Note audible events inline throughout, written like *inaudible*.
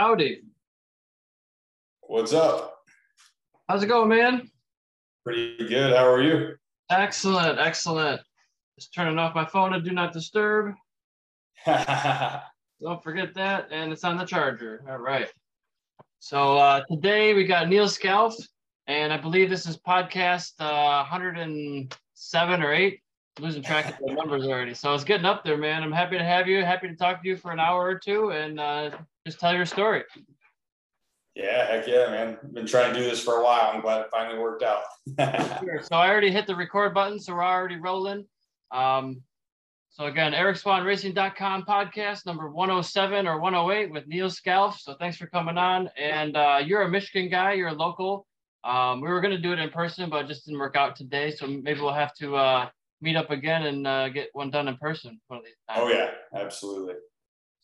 Howdy. What's up? How's it going, man? Pretty good. How are you? Excellent, excellent. Just turning off my phone to do not disturb. *laughs* Don't forget that. And it's on the charger. All right. So uh, today we got Neal Scalf, and I believe this is podcast uh, 107 or 8. Losing track of the numbers already. So it's getting up there, man. I'm happy to have you. Happy to talk to you for an hour or two and uh, just tell your story. Yeah, heck yeah, man. Been trying to do this for a while. I'm glad it finally worked out. *laughs* sure. So I already hit the record button, so we're already rolling. Um, so again, EricSwahnRacing.com podcast number 107 or 108 with Neal Scalf. So thanks for coming on. And uh, you're a Michigan guy. You're a local. Um, we were going to do it in person, but it just didn't work out today. So maybe we'll have to uh, meet up again and uh, get one done in person one of these times. Oh yeah, absolutely.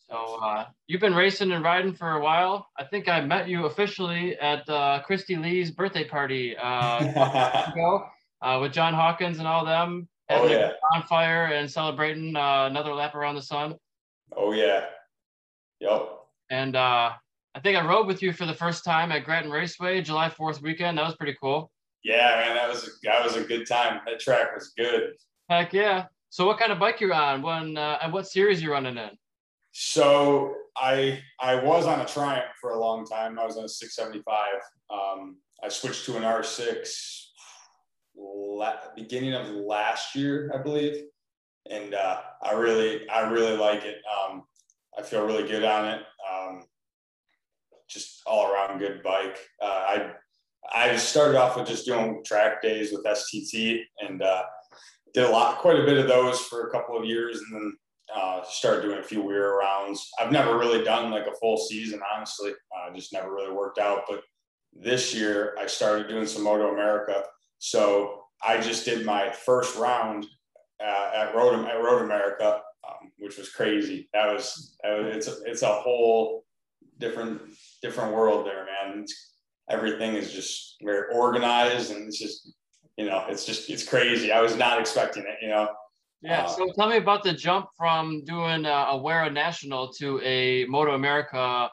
So uh, you've been racing and riding for a while. I think I met you officially at uh, Christy Lee's birthday party uh, *laughs* ago, uh, with John Hawkins and all them. Oh yeah, on fire and celebrating uh, another lap around the sun. Oh yeah, yep. And uh, I think I rode with you for the first time at Grattan Raceway, July Fourth weekend. That was pretty cool. Yeah, man, that was that was a good time. That track was good. Heck yeah! So, what kind of bike you're on? When uh, and what series you're running in? So I I was on a Triumph for a long time. I was on a 675. Um, I switched to an R6 la- beginning of last year, I believe, and uh, I really I really like it. Um, I feel really good on it. Um, just all around good bike. Uh, I I started off with just doing track days with STT and uh, did a lot, quite a bit of those for a couple of years, and then uh, started doing a few WERA rounds. I've never really done like a full season, honestly. Uh, just never really worked out. But this year, I started doing some Moto America. So I just did my first round uh, at Road at Road America, um, which was crazy. That was, it's a, it's a whole different different world there, man. It's, everything is just very organized, and it's just you know, it's just it's crazy. I was not expecting it, you know. Yeah. Uh, so tell me about the jump from doing a, a WERA National to a Moto America,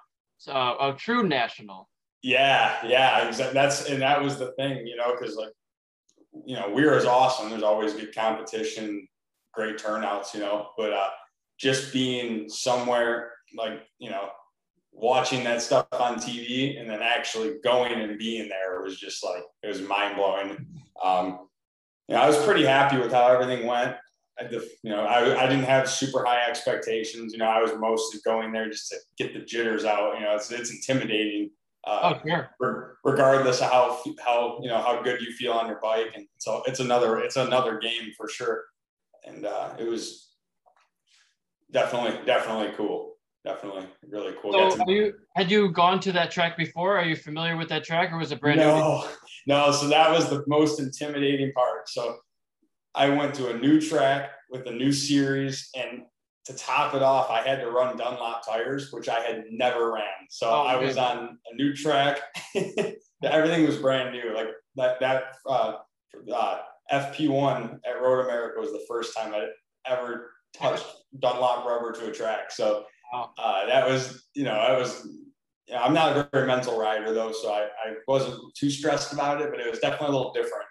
uh, a true national. Yeah, yeah, that's and that was the thing, you know, because like, you know, WERA is awesome. There's always good competition, great turnouts, you know, but uh, just being somewhere like you know, watching that stuff on TV and then actually going and being there was just like it was mind blowing. Um, you know, I was pretty happy with how everything went the, you know, I, I didn't have super high expectations. You know, I was mostly going there just to get the jitters out. You know, it's, it's intimidating. Uh, oh, sure. regardless of how, how, you know, how good you feel on your bike. And so it's another, it's another game for sure. And uh, it was definitely, definitely cool. Definitely really cool. So you, had you gone to that track before? Are you familiar with that track or was it brand no, new? No, no. so that was the most intimidating part. So I went to a new track with a new series, and to top it off, I had to run Dunlop tires, which I had never ran. So oh, I was on a new track. *laughs* Everything was brand new. Like that that uh, uh, FP1 at Road America was the first time I ever touched Dunlop rubber to a track. So uh, that was, you know, I was. I'm not a very mental rider though, so I, I wasn't too stressed about it, but it was definitely a little different.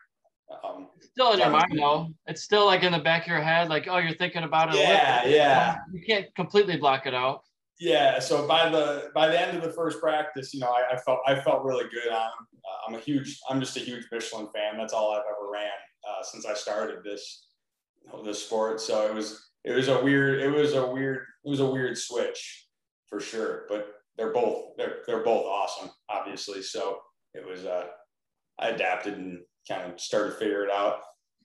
Um, still in your mind though. It's still like in the back of your head, like oh, you're thinking about it. Yeah, yeah. You can't completely block it out. Yeah. So by the by the end of the first practice, you know, I, I felt I felt really good on. Uh, I'm a huge. I'm just a huge Michelin fan. That's all I've ever ran uh, since I started this you know, this sport. So it was it was a weird it was a weird it was a weird switch for sure. But they're both they're they're both awesome, obviously. So it was uh, I adapted and kind of started to figure it out.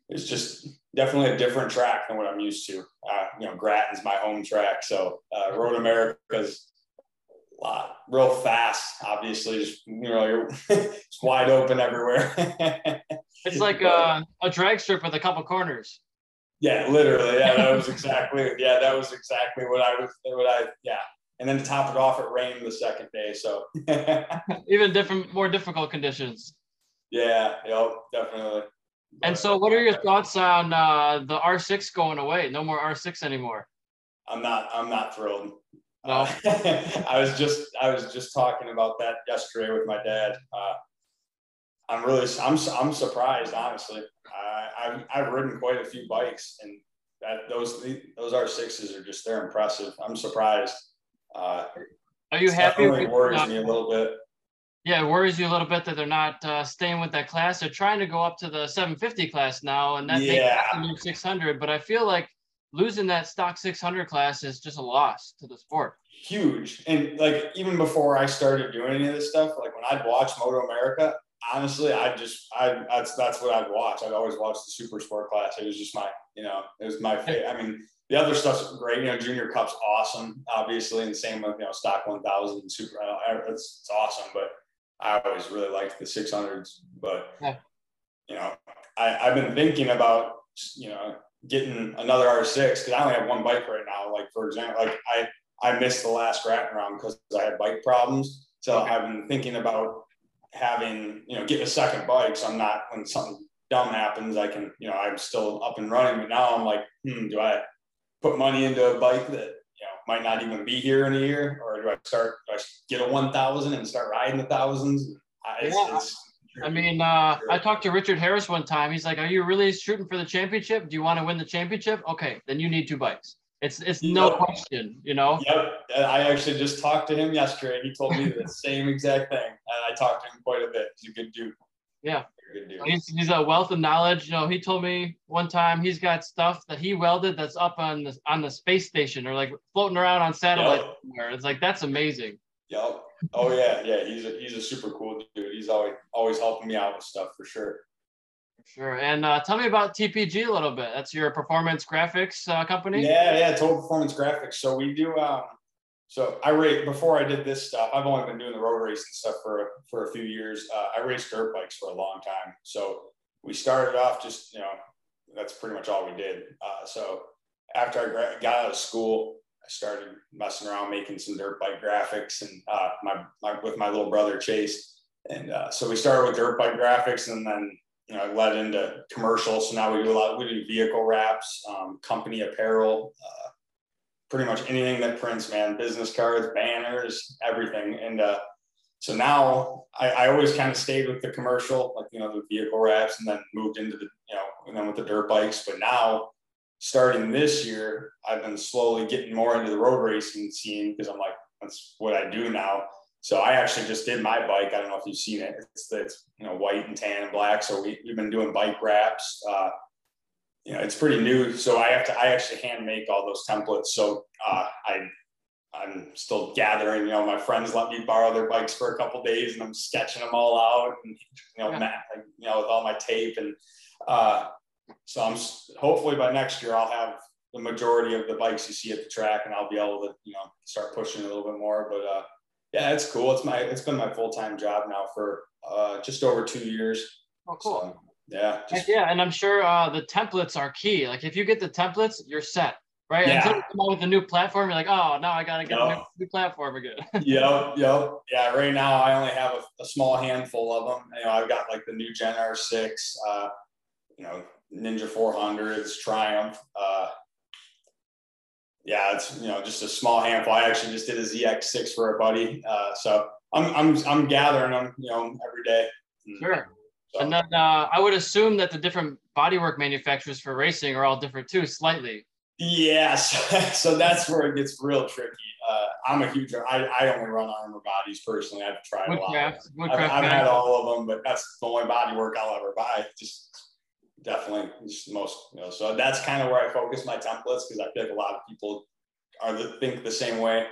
It's just definitely a different track than what I'm used to. Uh, you know, Grattan's my home track, so uh, Road America's a lot real fast. Obviously, just you know, *laughs* it's wide open everywhere. *laughs* it's like a, a drag strip with a couple corners. Yeah, literally. Yeah, that was exactly. Yeah, that was exactly what I was. What I yeah. And then to top it off, it rained the second day. So *laughs* even different, more difficult conditions. Yeah, yep, definitely. And so, what are your thoughts on uh, the R6 going away? No more R6 anymore. I'm not. I'm not thrilled. No. Uh, *laughs* I was just I was just talking about that yesterday with my dad. Uh, I'm really I'm I'm surprised honestly. I've I've ridden quite a few bikes and that those those R sixes are just they're impressive. I'm surprised. Uh, are you happy? With, worries uh, me a little bit. Yeah, it worries you a little bit that they're not uh, staying with that class. They're trying to go up to the 750 class now, and that yeah. makes the 600. But I feel like losing that stock 600 class is just a loss to the sport. Huge. And like even before I started doing any of this stuff, like when I'd watch Moto America, honestly, I just I that's that's what I'd watch. I'd always watch the super sport class. It was just my, you know, it was my favorite. I mean, the other stuff's great. You know, Junior Cup's awesome, obviously, and the same with you know Stock 1000 and Super. It's, it's awesome, but I always really liked the 600s. But yeah. you know, I, I've been thinking about you know getting another R6 because I only have one bike right now. Like for example, like I I missed the last Grattan round because I had bike problems. So I've been thinking about having you know getting a second bike. So I'm not when something dumb happens, I can you know I'm still up and running. But now I'm like, hmm, do I put money into a bike that you know might not even be here in a year, or do I start do I get a 1,000 and start riding the thousands? It's, yeah. It's, I mean, uh, I talked to Richard Harris one time. He's like, "Are you really shooting for the championship? Do you want to win the championship? Okay, then you need two bikes. It's it's no yep. question, you know." Yep. I actually just talked to him yesterday. And he told me the *laughs* same exact thing, and I talked to him quite a bit. He's a good dude. Yeah. He's, he's a wealth of knowledge. You know, he told me one time he's got stuff that he welded that's up on the on the space station or like floating around on satellite yep. somewhere. It's like that's amazing. Yep. Oh yeah, yeah. He's a he's a super cool dude. He's always always helping me out with stuff for sure. Sure. And uh, tell me about TPG a little bit. That's your performance graphics uh, company. Yeah, yeah. Total Performance Graphics. So we do. Um, so I rate before I did this stuff. I've only been doing the road racing stuff for for a few years. Uh, I raced dirt bikes for a long time. So we started off just you know that's pretty much all we did. Uh, so after I got out of school, I started messing around making some dirt bike graphics and uh, my, my, with my little brother Chase. And uh, so we started with dirt bike graphics and then you know led into commercials. So now we do a lot. We do vehicle wraps, um, company apparel, uh, pretty much anything that prints, man. Business cards, banners, everything. And uh, so now I, I always kind of stayed with the commercial, like you know the vehicle wraps, and then moved into the you know and then with the dirt bikes. But now starting this year, I've been slowly getting more into the road racing scene because I'm like, that's what I do now. So I actually just did my bike. I don't know if you've seen it. It's, it's you know white and tan and black. So we, we've been doing bike wraps. Uh, you know, it's pretty new. So I have to. I actually hand make all those templates. So uh, I I'm still gathering. You know, my friends let me borrow their bikes for a couple days, and I'm sketching them all out. And you know, yeah. you know, with all my tape and. Uh, so I'm hopefully by next year I'll have the majority of the bikes you see at the track, and I'll be able to you know start pushing a little bit more. But uh, yeah, it's cool. It's my it's been my full time job now for uh, just over two years. Oh, cool. So, yeah. Just, yeah, and I'm sure uh, the templates are key. Like if you get the templates, you're set. Right. Yeah. Until you come out with a new platform, you're like, oh, now I got to get yep. a new, new, platform again. *laughs* yep. Yep. Yeah. Right now, I only have a, a, small handful of them. You know, I've got like the new Gen R6, uh, you know, Ninja 400s, Triumph. Uh, yeah, it's you know just a small handful. I actually just did a ZX6 for a buddy, uh, so I'm I'm I'm gathering them, you know, every day. Sure. So. And then uh, I would assume that the different bodywork manufacturers for racing are all different too, slightly. Yes, *laughs* so that's where it gets real tricky. Uh, I'm a huge. I, I only run Armour Bodies personally. I've tried Woodcraft, a lot. I've, I've had all of them, but that's the only bodywork I'll ever buy. Just definitely most you know so that's kind of where i focus my templates because i feel like a lot of people are the, think the same way.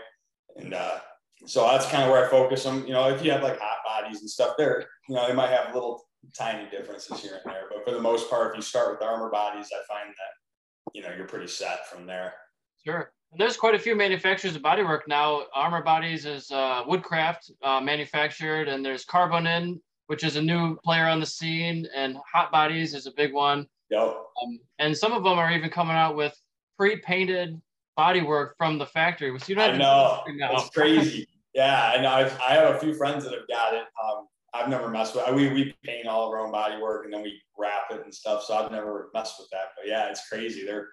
And uh, so that's kind of where i focus them. You know if you have like hot bodies and stuff there you know they might have little tiny differences here and there. But for the most part if you start with Armour Bodies i find that you know you're pretty set from there. Sure. There's quite a few manufacturers of bodywork now. Armour Bodies is uh, woodcraft uh, manufactured and there's Carbonin which is a new player on the scene, and Hot Bodies is a big one. Yep. Um, and some of them are even coming out with pre-painted bodywork from the factory, which you don't. I know. It's crazy. yeah, and I've, I have a few friends that have got it. Um, I've never messed with. We we paint all of our own bodywork and then we wrap it and stuff. So I've never messed with that. But yeah, it's crazy. They're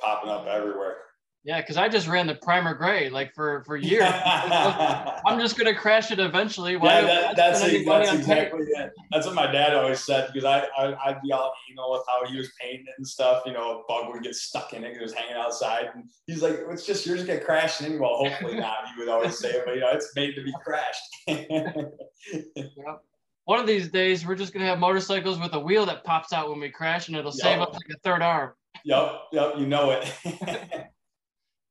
popping up everywhere. Yeah, because I just ran the primer gray like for for *laughs* years. I'm just gonna crash it eventually. Why yeah, that, that's, a, that's exactly it. That's what my dad always said because I, I would be all anal with how he was painting it and stuff. You know, a bug would get stuck in it because it was hanging outside. And he's like, "It's just yours get crashed anyway." Well, hopefully not. He would always say, but you know, it's made to be crashed. *laughs* yep. One of these days, we're just gonna have motorcycles with a wheel that pops out when we crash, and it'll yep. save us like a third arm. Yep, yep, you know it. *laughs*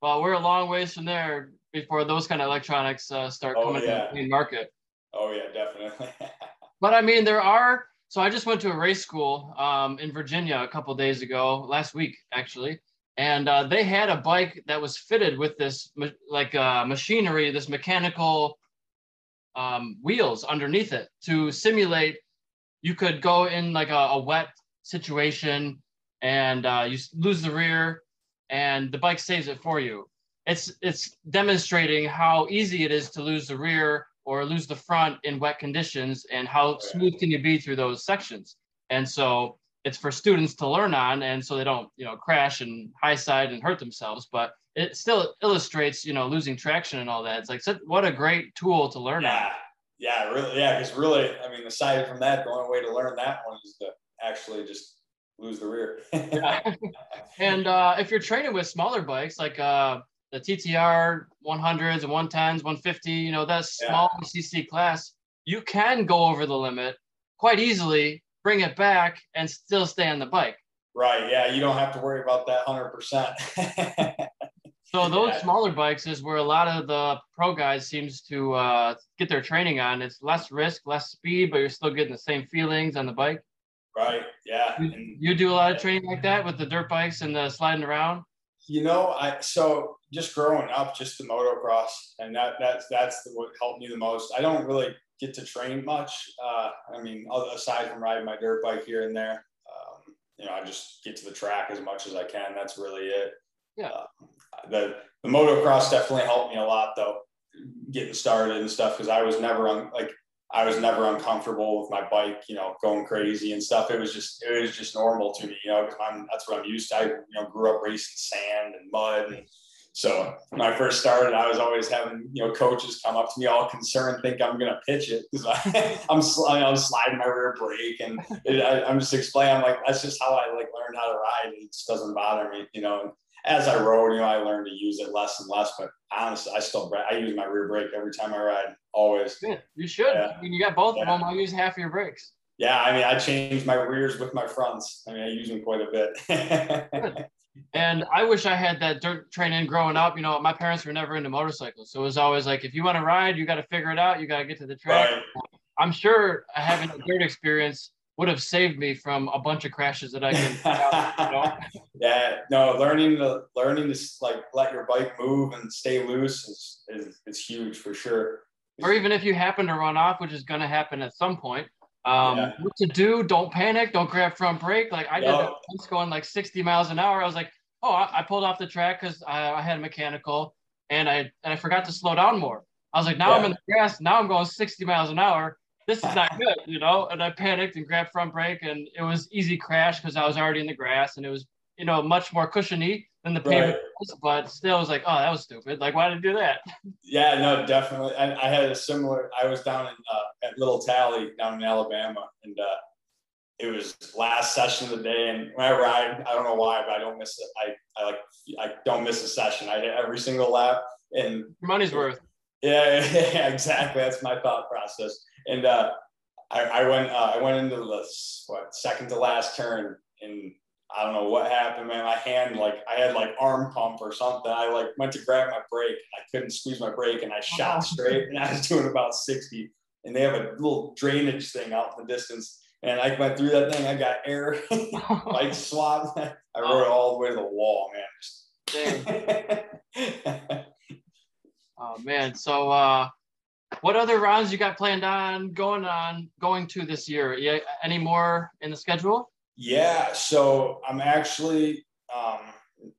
well, we're a long ways from there before those kind of electronics uh, start oh, coming yeah. to the main market. Oh yeah, definitely. *laughs* but I mean, there are. So I just went to a race school um, in Virginia a couple days ago, last week actually, and uh, they had a bike that was fitted with this like uh, machinery, this mechanical um, wheels underneath it to simulate. You could go in like a, a wet situation and uh, you lose the rear and the bike saves it for you. It's it's demonstrating how easy it is to lose the rear or lose the front in wet conditions and how smooth can you be through those sections. And so it's for students to learn on and so they don't, you know, crash and high side and hurt themselves, but it still illustrates, you know, losing traction and all that. It's like what a great tool to learn yeah. on. Yeah, really. Yeah, because really, I mean, aside from that, the only way to learn that one is to actually just lose the rear. *laughs* *laughs* and uh, if you're training with smaller bikes like uh, the TTR 100s and 110s, 150, you know, that small yeah. CC class, you can go over the limit quite easily, bring it back, and still stay on the bike. Right. Yeah. You don't have to worry about that 100%. *laughs* so those yeah. smaller bikes is where a lot of the pro guys seems to uh, get their training on. It's less risk, less speed, but you're still getting the same feelings on the bike. Right. Yeah. You, and, you do a lot of training like that with the dirt bikes and the sliding around. You know, I so just growing up, just the motocross, and that that's that's the, what helped me the most. I don't really get to train much. Uh, I mean, aside from riding my dirt bike here and there, um, you know, I just get to the track as much as I can. That's really it. Yeah. Uh, the the motocross definitely helped me a lot though, getting started and stuff because I was never on like I was never uncomfortable with my bike, you know, going crazy and stuff. It was just, it was just normal to me, you know, I'm, that's what I'm used to. I, you know, grew up racing sand and mud. And so when I first started, I was always having, you know, coaches come up to me all concerned, think I'm going to pitch it because *laughs* I'm, I'm sliding my rear brake and it, I, am just explaining, I'm like, that's just how I like learned how to ride. It just doesn't bother me, you know, as I rode, you know, I learned to use it less and less. But honestly, I still I use my rear brake every time I ride, always. Yeah, you should. Yeah. I mean, you got both yeah. of them. I use half your brakes. Yeah, I mean, I change my rears with my fronts. I mean, I use them quite a bit. *laughs* and I wish I had that dirt training growing up. You know, my parents were never into motorcycles, so it was always like, if you want to ride, you got to figure it out. You got to get to the track. Right. I'm sure having a dirt experience would have saved me from a bunch of crashes that I can. you know? Yeah, no, learning to learning to like let your bike move and stay loose is is, is huge for sure. Or even if you happen to run off, which is going to happen at some point. Um, yeah. What to do? Don't panic. Don't grab front brake. Like I did yep. once going like 60 miles an hour. I was like, oh, I, I pulled off the track because I, I, had a mechanical and I and I forgot to slow down more. I was like, now yeah. I'm in the grass. Now I'm going 60 miles an hour this is not good, you know. And I panicked and grabbed front brake, and it was easy crash because I was already in the grass, and it was, you know, much more cushiony than the pavement. Right. Was, but still, I was like, oh, that was stupid. Like, why did I do that? *laughs* Yeah, no, definitely. I, I had a similar. I was down in uh, at Little Tally down in Alabama, and uh, it was last session of the day. And when I ride, I don't know why, but I don't miss it. I, I like I don't miss a session. I hit every single lap, and Your money's worth. Yeah, *laughs* yeah, exactly. That's my thought process. And uh, I, I, went uh, I went into the what second to last turn, and I don't know what happened, man. My hand like I had like arm pump or something. I like went to grab my brake, I couldn't squeeze my brake, and I shot straight, and I was *laughs* doing about sixty. And they have a little drainage thing out in the distance. And I went through that thing. I got air, *laughs* *laughs* like swab. I rode it all the way to the wall, man. oh man. So uh what other rounds you got planned on going on going to this year? Yeah, any more in the schedule? Yeah, so I'm actually um,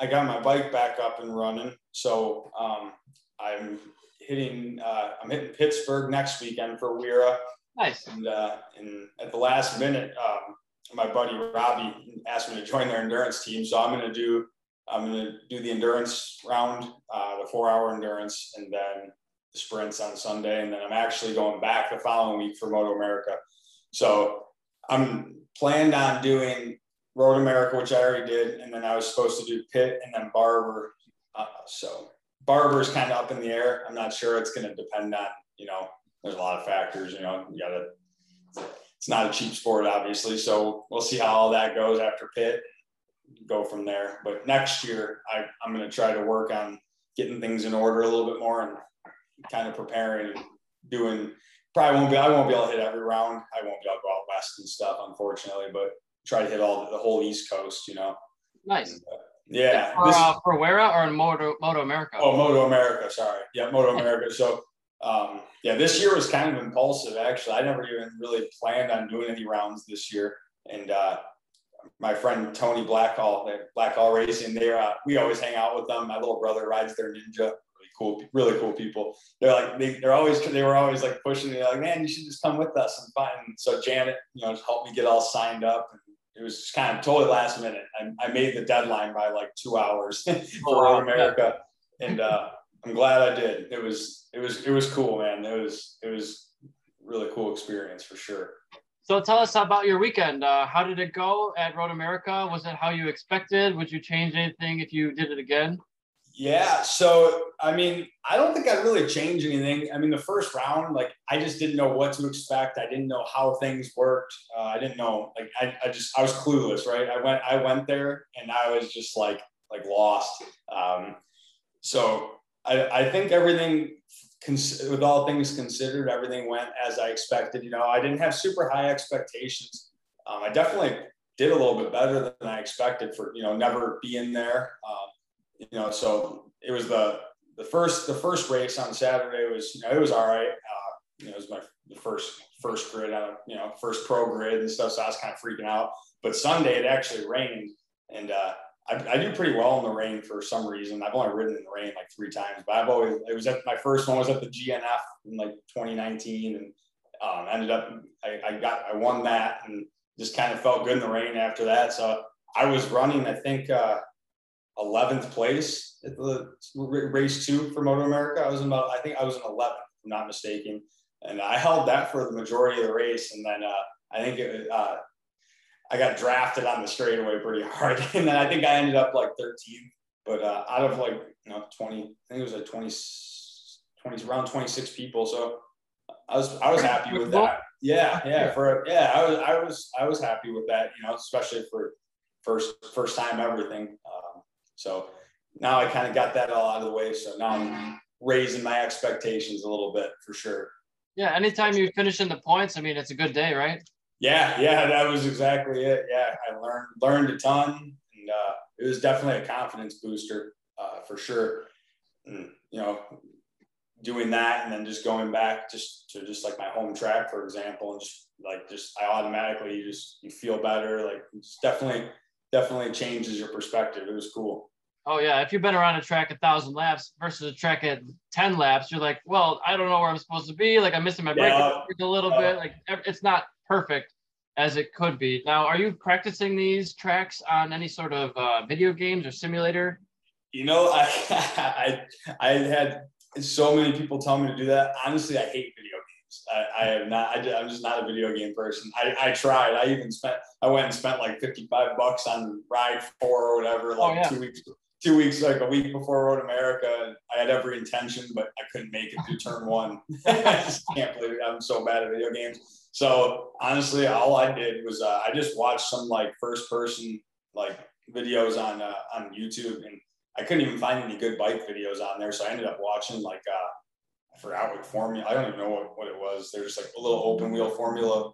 I got my bike back up and running. So um, I'm hitting uh, I'm hitting Pittsburgh next weekend for WERA. Nice. And uh, and at the last minute, um, my buddy Robbie asked me to join their endurance team. So I'm going to do I'm going to do the endurance round, uh, the four hour endurance, and then the sprints on Sunday. And then I'm actually going back the following week for Moto America. So I'm planned on doing Road America, which I already did. And then I was supposed to do Pitt and then Barber. Uh, so Barber is kind of up in the air. I'm not sure. It's going to depend on, you know, there's a lot of factors, you know, you got to, it's not a cheap sport, obviously. So we'll see how all that goes after Pitt go from there. But next year, I, I'm going to try to work on getting things in order a little bit more and kind of preparing doing. Probably won't be. I won't be able to hit every round. I won't be able to go out west and stuff, unfortunately. But try to hit all the whole East Coast. You know. Nice. Uh, yeah. For, uh, for Wera or Moto Moto America? Oh, Moto America. Sorry. Yeah, Moto America. So. Um, yeah, this year was kind of impulsive. Actually, I never even really planned on doing any rounds this year, and uh, my friend Tony Blackhall, Blackhall Racing, they're uh, we always hang out with them. My little brother rides their Ninja. Really cool, really cool people. They're like they, they're always they were always like pushing me like, man, you should just come with us and find. So Janet, you know, helped me get all signed up. And it was just kind of totally last minute. I, I made the deadline by like two hours *laughs* for oh, America, and uh, I'm glad I did. It was it was it was cool, man. It was it was really cool experience for sure. So tell us about your weekend. Uh, how did it go at Road America? Was it how you expected? Would you change anything if you did it again? Yeah. So, I mean, I don't think I really changed anything. I mean, the first round, like, I just didn't know what to expect. I didn't know how things worked. Uh, I didn't know, like, I, I just, I was clueless, right? I went, I went there and I was just like, like lost. Um, so I, I think everything cons- with all things considered, everything went as I expected. You know, I didn't have super high expectations. Um, I definitely did a little bit better than I expected for you know never being there. Um, you know, so it was the the first the first race on Saturday was you know it was all right. Uh, you know, it was my the first first grid on you know first pro grid and stuff, so I was kind of freaking out. But Sunday it actually rained, and uh, I, I, do pretty well in the rain for some reason. I've only ridden in the rain like three times, but I've always it was at my first one was at the GNF in like 2019, and um, ended up I, I got I won that and just kind of felt good in the rain after that. So I was running I think uh, 11th place at the race two for Moto America. I was in about I think I was in 11th, if I'm not mistaken, and I held that for the majority of the race, and then uh, I think it, uh, I got drafted on the straightaway pretty *laughs* hard, and then I think I ended up like 13th. But uh, out of like you know 20, I think it was like 20, 20 around 26 people. So I was I was happy with that. Yeah, yeah. For yeah, I was I was I was happy with that. You know, especially for first first time everything. So now I kind of got that all out of the way. So now I'm raising my expectations a little bit for sure. Yeah, anytime you finish in the points, I mean, it's a good day, right? Yeah, yeah, that was exactly it. Yeah, I learned learned a ton, and uh, it was definitely a confidence booster uh, for sure. And, you know, doing that and then just going back just to just like my home track, for example, and just like just I automatically you just you feel better. Like it's definitely definitely changes your perspective. It was cool. Oh yeah, if you've been around a track a thousand laps versus a track at ten laps, you're like, well, I don't know where I'm supposed to be. Like I'm missing my break a little uh, bit. Like it's not perfect as it could be. Now, are you practicing these tracks on any sort of uh, video games or simulator? You know, I, *laughs* I I had so many people tell me to do that. Honestly, I hate video games. I, I am not. I, am just not a video game person. I, I tried. I even spent. I went and spent like 55 bucks on Ride Four or whatever, like oh, yeah. two weeks two weeks, like a week before Road America. I had every intention, but I couldn't make it through turn one. *laughs* I just can't believe it. I'm so bad at video games. So honestly, all I did was uh, I just watched some like first person like videos on uh, on YouTube, and I couldn't even find any good bike videos on there. So I ended up watching like uh, I forgot what formula. I don't even know what, what it was. They're just like a little open wheel formula.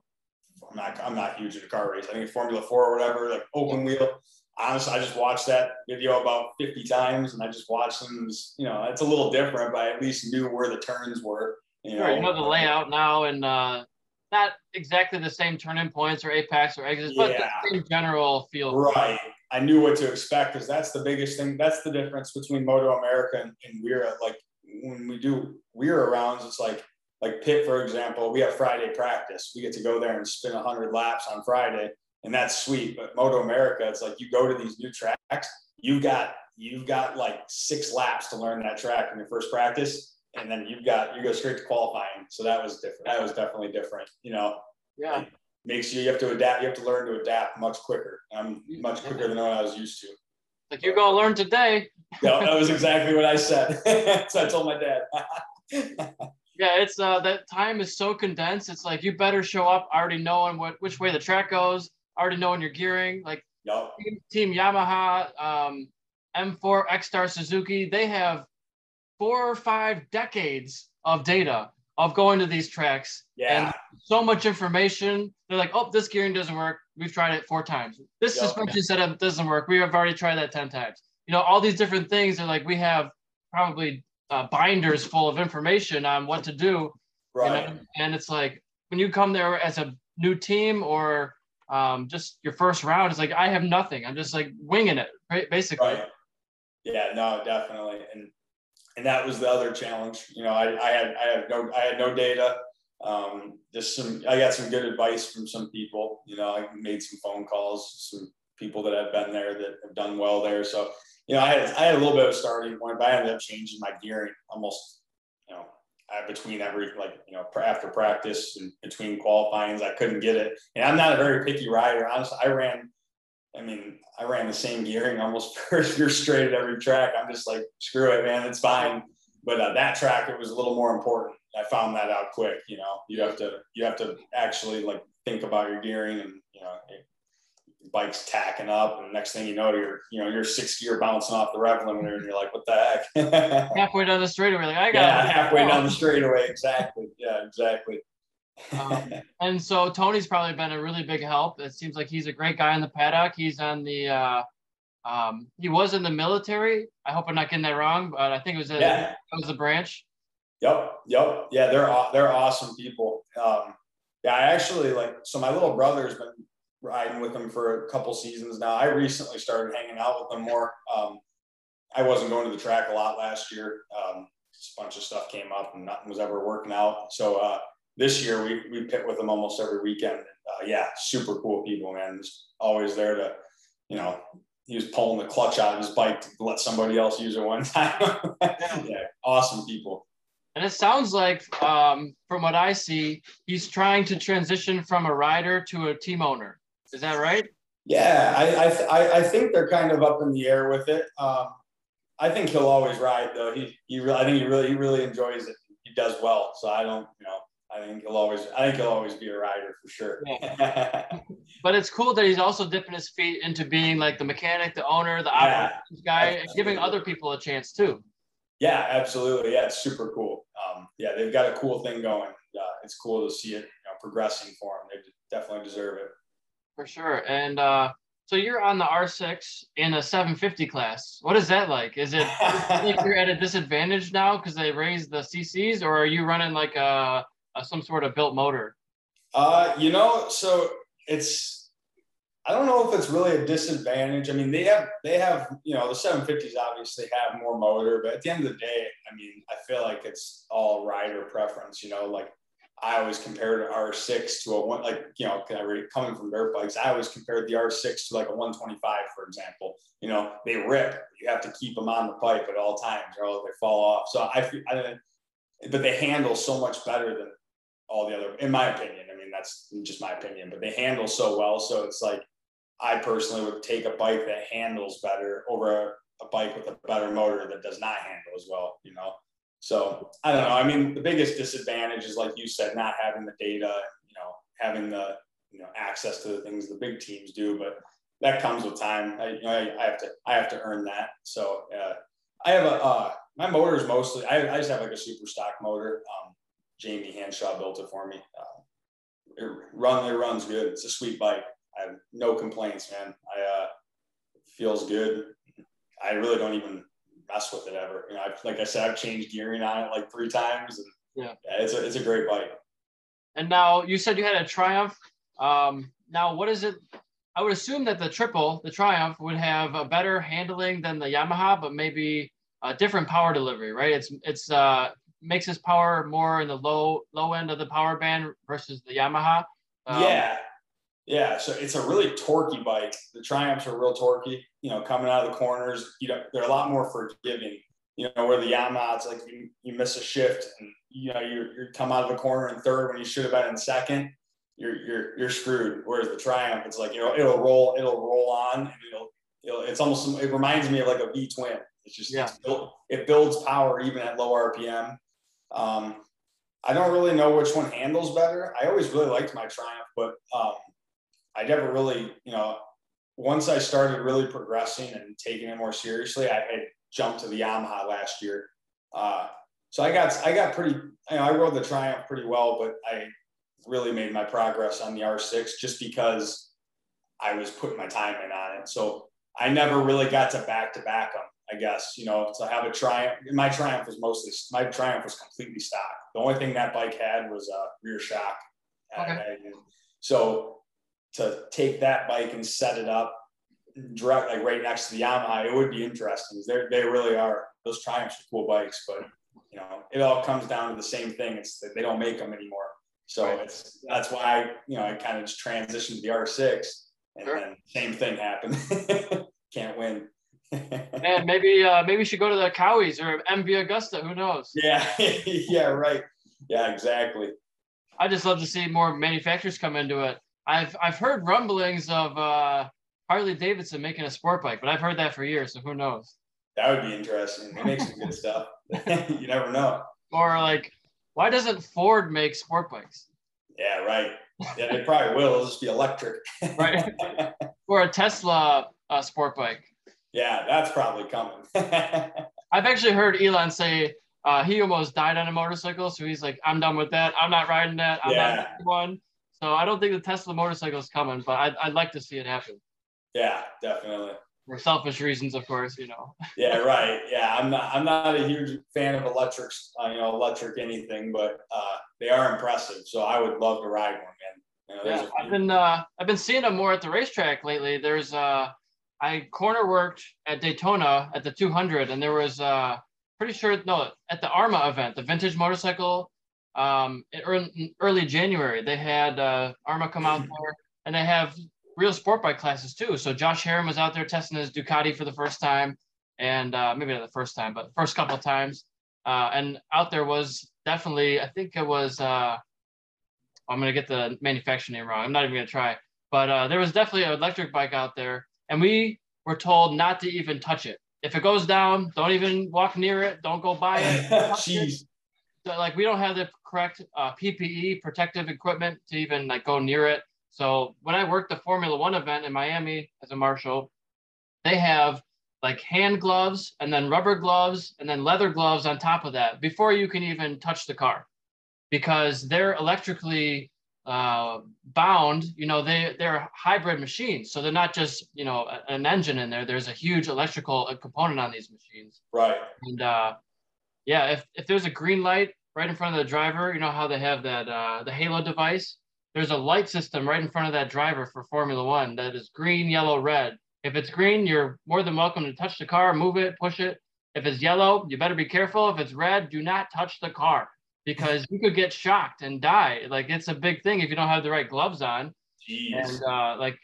I'm not I'm not huge into car race. I think it's Formula Four or whatever, like open wheel. Honestly, I just watched that video about 50 times, and I just watched them. You know, it's a little different, but I at least knew where the turns were. You know, sure, you know the layout now, and uh, not exactly the same turn-in points or apex or exits, yeah. but the same general feel. Right. I knew what to expect because that's the biggest thing. That's the difference between Moto America and, and WERA. Like when we do WERA rounds, it's like like Pitt, for example, we have Friday practice. We get to go there and spin 100 laps on Friday, and that's sweet. But Moto America, it's like you go to these new tracks, you got you've got like six laps to learn that track in your first practice, and then you've got you go straight to qualifying. So that was different. That was definitely different. You know. Yeah. It makes you you have to adapt. You have to learn to adapt much quicker. I'm much quicker than what I was used to. Like you're gonna learn today. *laughs* Yeah, that was exactly what I said. *laughs* so I told my dad. *laughs* yeah, it's uh that time is so condensed. It's like you better show up already knowing what which way the track goes, already knowing your gearing. Like yep. team, team Yamaha, um, M4, ECSTAR Suzuki, they have four or five decades of data of going to these tracks. Yeah. And so much information. They're like, oh, this gearing doesn't work. We've tried it four times. This Yep. suspension setup doesn't work. We have already tried that 10 times. You know, all these different things. They're like, we have probably uh, binders full of information on what to do. you Right. know? And it's like, when you come there as a new team or um, just your first round, is like, I have nothing. I'm just like winging it, basically. Right. Yeah, no, definitely. And and that was the other challenge. You know, I, I had I had no I had no data. Um, just some I got some good advice from some people. You know, I made some phone calls, some people that have been there that have done well there. So, you know, I had I had a little bit of a starting point, but I ended up changing my gearing almost, know, uh, between every like you know after practice and between qualifyings, I couldn't get it. And I'm not a very picky rider. Honestly, I ran I mean, I ran the same gearing *laughs* almost first year straight at every track. I'm just like, screw it, man, it's fine. But uh, that track, it was a little more important. I found that out quick. You know, you have to you have to actually like think about your gearing, and you know, it, bike's tacking up, and next thing you know, you're you know you're six gear bouncing off the rev limiter, and you're like, what the heck? *laughs* Halfway down the straightaway, like I got yeah, halfway down the straightaway, exactly. Yeah, exactly. Um, *laughs* and so Tony's probably been a really big help. It seems like he's a great guy in the paddock. He's on the uh, um, he was in the military. I hope I'm not getting that wrong, but I think it was a, Yeah. it was the branch. Yep, yep, yeah, they're they're awesome people. Um, yeah, I actually like so my little brother's been riding with them for a couple seasons now. I recently started hanging out with them more. Um, I wasn't going to the track a lot last year. Um, a bunch of stuff came up and nothing was ever working out. So uh, this year we we pit with them almost every weekend. Uh, yeah, super cool people, man. Just always there to, you know, he was pulling the clutch out of his bike to let somebody else use it one *laughs* time. yeah, awesome people. And it sounds like, um, from what I see, he's trying to transition from a rider to a team owner. Is that right? Yeah, I I, I I think they're kind of up in the air with it. Um, I think he'll always ride though. He he really I think he really he really enjoys it. He does well. So I don't you know I think he'll always I think he'll always be a rider for sure. *laughs* But it's cool that he's also dipping his feet into being like the mechanic, the owner, the Yeah. operations guy, and giving other people a chance too. yeah, absolutely. Yeah, it's super cool. Um, yeah, they've got a cool thing going. Uh, it's cool to see it you know, progressing for them. They definitely deserve it. For sure. And uh, so you're on the R6 in a 750 class. What is that like? Is it like you're at a disadvantage now because they raised the CCs, or are you running like a, a some sort of built motor? Uh, you know, so it's I don't know if it's really a disadvantage. I mean, they have they have you know the 750s obviously have more motor, but at the end of the day, I mean, I feel like it's all rider preference. You know, like I always compared R6 to a one like you know coming from dirt bikes, I always compared the R6 to like a 125, for example. You know, they rip. You have to keep them on the pipe at all times, or else they fall off. So I I, but they handle so much better than all the other, in my opinion. I mean, that's just my opinion, but they handle so well. So it's like, I personally would take a bike that handles better over a, a bike with a better motor that does not handle as well, you know? So I don't know. I mean, the biggest disadvantage is, like you said, not having the data, you know, having the, you know, access to the things the big teams do, but that comes with time. I, you know, I, I have to, I have to earn that. So, uh, I have a, uh, my motor is mostly, I, I just have like a super stock motor. Um, Jamie Hanshaw built it for me. Uh, it run, it runs good. It's a sweet bike. I have no complaints, man. I, uh, feels good. I really don't even mess with it ever. You know, I've, like I said, I've changed gearing on it like three times and Yeah. it's a, it's a great bike. And now you said you had a Triumph. Um, now, what is it? I would assume that the triple, the Triumph, would have a better handling than the Yamaha, but maybe a different power delivery, right? It's it's uh, makes its power more in the low low end of the power band versus the Yamaha. Um, yeah. Yeah, so it's a really torquey bike. The Triumphs are real torquey. You know, coming out of the corners, you know, they're a lot more forgiving. You know, where the Yamaha's like you, you miss a shift and you know you you come out of the corner in third when you should have been in second, you're you're you're screwed. Whereas the Triumph, it's like you know it'll roll it'll roll on and it'll, it'll it's almost it reminds me of like a V twin. It's just yeah. it's built, it builds power even at low RPM. Um, I don't really know which one handles better. I always really liked my Triumph, but um, I never really, you know, once I started really progressing and taking it more seriously, I had jumped to the Yamaha last year. Uh, so I got I got pretty, you know, I rode the Triumph pretty well, but I really made my progress on the R6 just because I was putting my time in on it. So I never really got to back to back them. I guess you know to have a Triumph. My Triumph was mostly my Triumph was completely stock. The only thing that bike had was a rear shock. Okay. So to take that bike and set it up direct like right next to the Yamaha, it would be interesting. They they really are. Those Triumphs are cool bikes, but you know it all comes down to the same thing. It's that they don't make them anymore. So right. it's that's why you know I kind of just transitioned to the R6, and sure. then same thing happened. *laughs* Can't win. *laughs* Man, maybe uh, maybe we should go to the Cowies or MV Agusta. Who knows? Yeah, *laughs* yeah, right. Yeah, exactly. I just love to see more manufacturers come into it. I've I've heard rumblings of uh, Harley Davidson making a sport bike, but I've heard that for years. So who knows? That would be interesting. They make some good stuff. *laughs* you never know. Or like, why doesn't Ford make sport bikes? Yeah, right. Yeah, they probably will. It'll just be electric. *laughs* right. Or a Tesla uh, sport bike. Yeah, that's probably coming. *laughs* I've actually heard Elon say uh, he almost died on a motorcycle, so he's like, "I'm done with that. I'm not riding that. I'm yeah. not one." So I don't think the Tesla motorcycle is coming, but I'd, I'd like to see it happen. Yeah, definitely. For selfish reasons, of course, you know. *laughs* yeah, right. Yeah, I'm not. I'm not a huge fan of electrics. Uh, you know, electric anything, but uh, they are impressive. So I would love to ride one, man. You know, yeah, I've been uh, I've been seeing them more at the racetrack lately. There's uh, I corner worked at Daytona at the 200, and there was uh, pretty sure no at the AHRMA event, the vintage motorcycle um, in early January, they had uh, AHRMA come out there, and they have real sport bike classes too. So Josh Herrin was out there testing his Ducati for the first time, and uh, maybe not the first time, but first couple of times. Uh, and out there was definitely, I think it was. Uh, I'm gonna get the manufacturer name wrong. I'm not even gonna try, but uh, there was definitely an electric bike out there, and we were told not to even touch it. If it goes down, don't even walk near it. Don't go by it. *laughs* Jeez. So, like we don't have the correct uh, PPE protective equipment to even like go near it. So when I worked the Formula One event in Miami as a marshal, they have like hand gloves and then rubber gloves and then leather gloves on top of that before you can even touch the car because they're electrically uh, bound you know they they're hybrid machines. So they're not just you know an engine in there. There's a huge electrical component on these machines. Right. And uh, yeah if, if there's a green light right in front of the driver. You know how they have that uh, the halo device. There's a light system right in front of that driver for Formula One that is green, yellow, red. If it's green, you're more than welcome to touch the car, move it, push it. If it's yellow, you better be careful. If it's red, do not touch the car because you could get shocked and die. Like it's a big thing if you don't have the right gloves on. Jeez. And uh, like,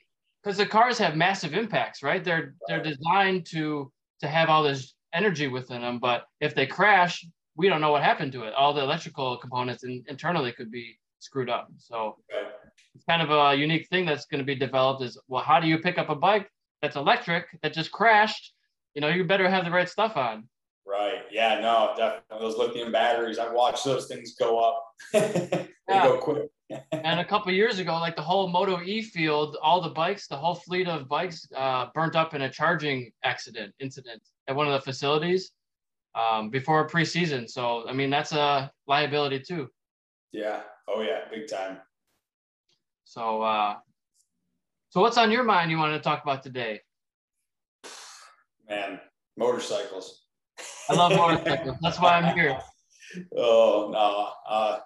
because the cars have massive impacts, right? They're they're designed to to have all this energy within them, but if they crash, we don't know what happened to it. All the electrical components in, internally could be screwed up. So okay. it's kind of a unique thing that's going to be developed is, well, how do you pick up a bike that's electric that just crashed? You know, you better have the right stuff on. Right. Yeah, no, definitely. Those lithium batteries, I watched those things go up. *laughs* they yeah. go quick. *laughs* and a couple years ago, like the whole Moto E field, all the bikes, the whole fleet of bikes uh, burnt up in a charging accident incident at one of the facilities um, before preseason. So I mean that's a liability too. Yeah. Oh yeah, big time. So uh, so what's on your mind you want to talk about today? Man, motorcycles. I love *laughs* motorcycles. That's why I'm here. Oh no, uh,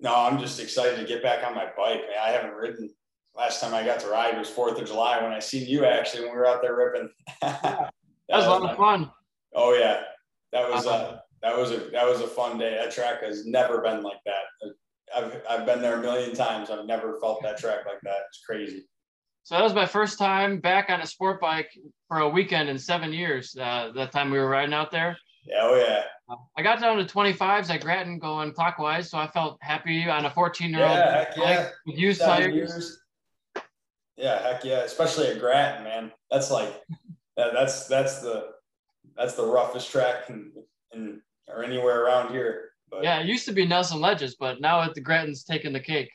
no, I'm just excited to get back on my bike. Man, I haven't ridden. Last time I got to ride was Fourth of July when I seen you actually when we were out there ripping. that, *laughs* that was a lot of fun. Oh yeah, that was uh, that was a that was a fun day. That track has never been like that. I've I've been there a million times. I've never felt that track like that. It's crazy. So that was my first time back on a sport bike for a weekend in seven years. Uh, that time we were riding out there. Yeah, oh yeah. I got down to 25s at Grattan going clockwise, so I felt happy on a 14 year old Yeah, heck yeah. with used tires. years. Yeah, heck yeah. Especially at Grattan, man. That's like that, that's that's the that's the roughest track in, in or anywhere around here. But Yeah, it used to be Nelson Ledges, but now at the Grattan's taking the cake.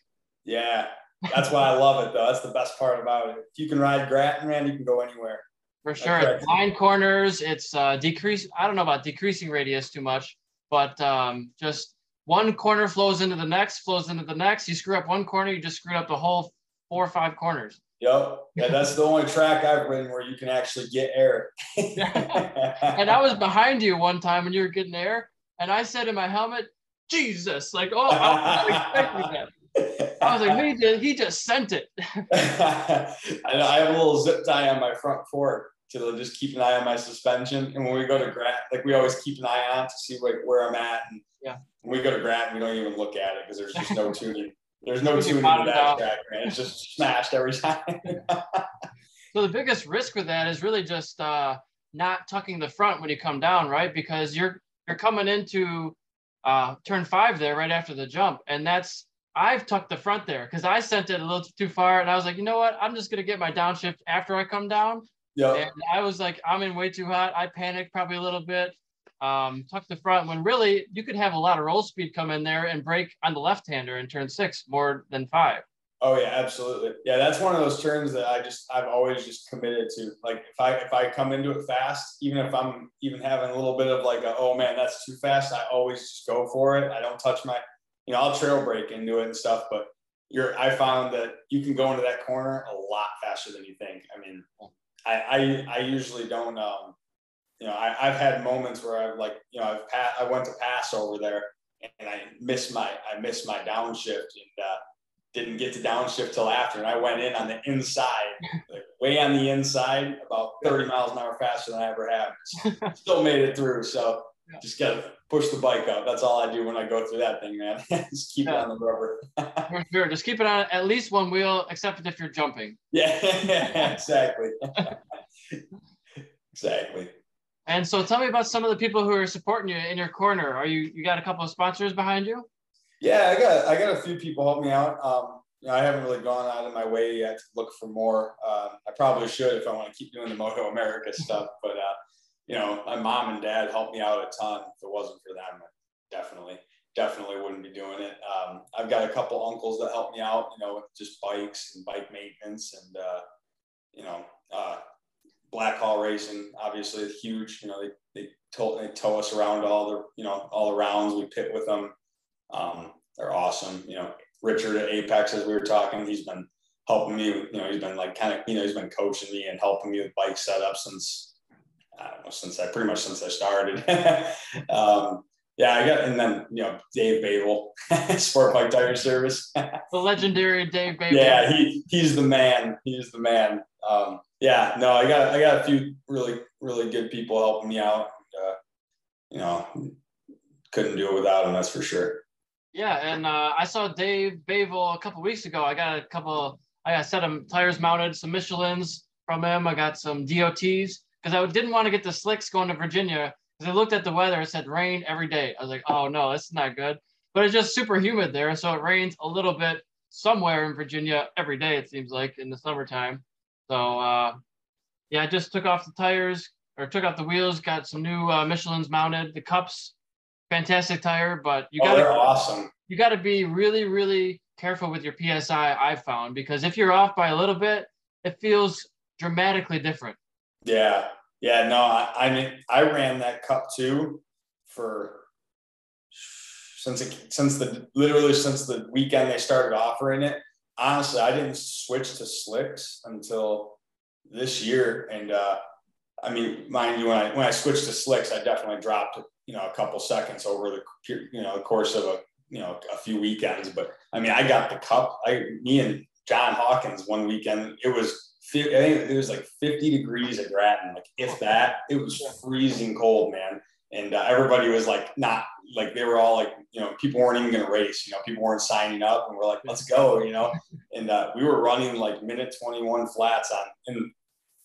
yeah. That's why I love it though. That's the best part about it. If you can ride Grattan, man, you can go anywhere. For sure. correct. Line corners, it's uh decrease. I don't know about decreasing radius too much, but um just one corner flows into the next, flows into the next. You screw up one corner, you just screwed up the whole four or five corners. Yep. Yeah, that's the only track I've ridden where you can actually get air. *laughs* And I was behind you one time when you were getting air, and I said in my helmet, Jesus, like, oh, I wasn't expecting that. I was like, he just, he just sent it. *laughs* I know, I have a little zip tie on my front fork to just keep an eye on my suspension. And when we go to Grattan, like we always keep an eye on to see like where I'm at. And Yeah. when we go to Grattan, we don't even look at it because there's just no tuning. There's no tuning it that track, man. It's just smashed every time. *laughs* So the biggest risk with that is really just uh, not tucking the front when you come down, right? Because you're you're coming into uh, turn five there right after the jump, and that's I've tucked the front there because I sent it a little too far, and I was like, you know what? I'm just gonna get my downshift after I come down, Yeah. and I was like, I'm in way too hot. I panicked probably a little bit. Um, tucked the front when really you could have a lot of roll speed come in there and brake on the left hander in turn six more than five. Oh yeah, absolutely. Yeah, that's one of those turns that I just I've always just committed to. Like if I if I come into it fast, even if I'm even having a little bit of like a oh man that's too fast, I always just go for it. I don't touch my, you know, I'll trail brake into it and stuff. But you're I found that you can go into that corner a lot faster than you think. I mean, I I, I usually don't. Um, you know, I, I've had moments where I've like you know I've pa- I went to pass over there and I missed my I missed my downshift and. uh didn't get to downshift till after, and I went in on the inside, like way on the inside, about 30 miles an hour faster than I ever have. *laughs* Still made it through, so just gotta push the bike up. That's all I do when I go through that thing, man. *laughs* just keep it on the rubber. *laughs* For sure. Just keep it on at least one wheel, except if you're jumping. yeah, exactly. exactly. And so tell me about some of the people who are supporting you in your corner. Are you you got a couple of sponsors behind you? Yeah, I got I got a few people help me out. Um, you know, I haven't really gone out of my way yet to look for more. Um, I probably should if I want to keep doing the Moto America stuff. But uh, you know, my mom and dad helped me out a ton. If it wasn't for them, definitely definitely wouldn't be doing it. Um, I've got a couple uncles that help me out. You know, with just bikes and bike maintenance and uh, you know, uh, Black Hall Racing obviously is huge. You know, they they tow, they tow us around all the you know all the rounds. We pit with them. Um, they're awesome. You know, Richard at Apex, as we were talking, he's been helping me. You know, he's been like kind of, you know, he's been coaching me and helping me with bike setup since I don't know, since I pretty much since I started. *laughs* um, yeah, I got, and then you know, Dave Babel, *laughs* Sport Bike Tire Service. *laughs* The legendary Dave Babel. yeah, he he's the man. He's the man. Um, yeah, no, I got I got a few really really good people helping me out. Uh, you know, couldn't do it without them. That's for sure. Yeah, and uh, I saw Dave Bavel a couple weeks ago. I got a couple. I got set of tires mounted, some Michelin's from him. I got some DOTs because I didn't want to get the slicks going to Virginia because I looked at the weather. It said rain every day. I was like, oh no, that's not good. But it's just super humid there, so it rains a little bit somewhere in Virginia every day. It seems like in the summertime. So uh, yeah, I just took off the tires or took off the wheels. Got some new uh, Michelin's mounted. The cups, fantastic tire, but you oh, got they're to awesome. you got to be really, really careful with your PSI, I've found, because if you're off by a little bit, it feels dramatically different. Yeah, yeah. No, I, I mean, I ran that cup too for since it, since the literally since the weekend they started offering it. Honestly, I didn't switch to slicks until this year, and uh, I mean, mind you, when I when I switched to slicks, I definitely dropped you know a couple seconds over the you know the course of a you know a few weekends. But I mean, I got the cup. I me and John Hawkins one weekend. It was I think it was like 50 degrees at Grattan, like if that. It was freezing cold, man. and uh, everybody was like not like they were all like you know people weren't even going to race you know people weren't signing up and we're like let's go you know and uh, we were running like minute 21 flats on and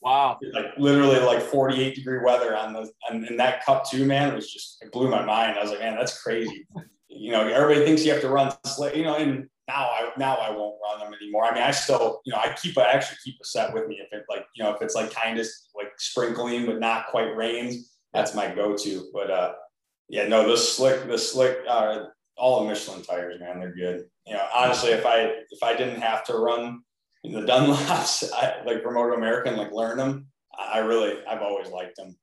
wow like literally like 48 degree weather on the and, and that cup too man It was just it blew my mind i was like man that's crazy you know everybody thinks you have to run you know and now I now I won't run them anymore. I mean, I still, you know, I keep I actually keep a set with me if it like, you know, if it's like kind of like sprinkling but not quite rains that's my go-to. But uh, yeah, no, the slick, the slick, uh, all the Michelin tires, man, they're good. You know, honestly, if I if I didn't have to run the Dunlops, *laughs* I, like Moto American, like learn them, I really, I've always liked them.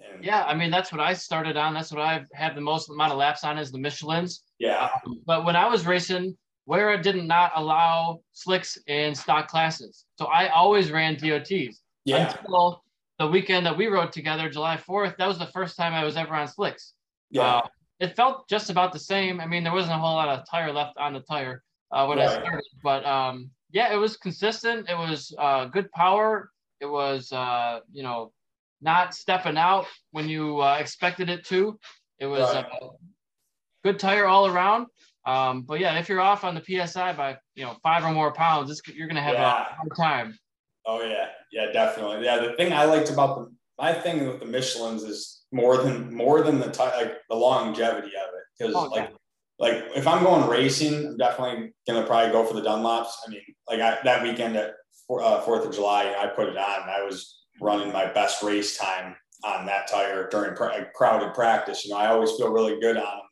And, yeah, I mean that's what I started on. That's what I've had the most amount of laps on is the Michelin's. Yeah. Um, but when I was racing, WERA did not not allow slicks in stock classes, so I always ran DOTs. Yeah. Until the weekend that we rode together, July 4th, that was the first time I was ever on slicks. Yeah. Uh, it felt just about the same. I mean, there wasn't a whole lot of tire left on the tire uh, when right. I started, but um, yeah, it was consistent. It was uh, good power. It was, uh, you know, not stepping out when you uh, expected it to. It was right. Uh, good tire all around. Um, but yeah, if you're off on the PSI by you know five or more pounds, you're going to have yeah. a hard time. Oh yeah, yeah, definitely. Yeah, the thing I liked about the my thing with the Michelin's is more than more than the t- like the longevity of it because oh, like yeah. like if I'm going racing, I'm definitely gonna probably go for the Dunlops. I mean, like I, that weekend at uh, Fourth of July, I put it on. I was running my best race time on that tire during pr- crowded practice. You know, I always feel really good on them.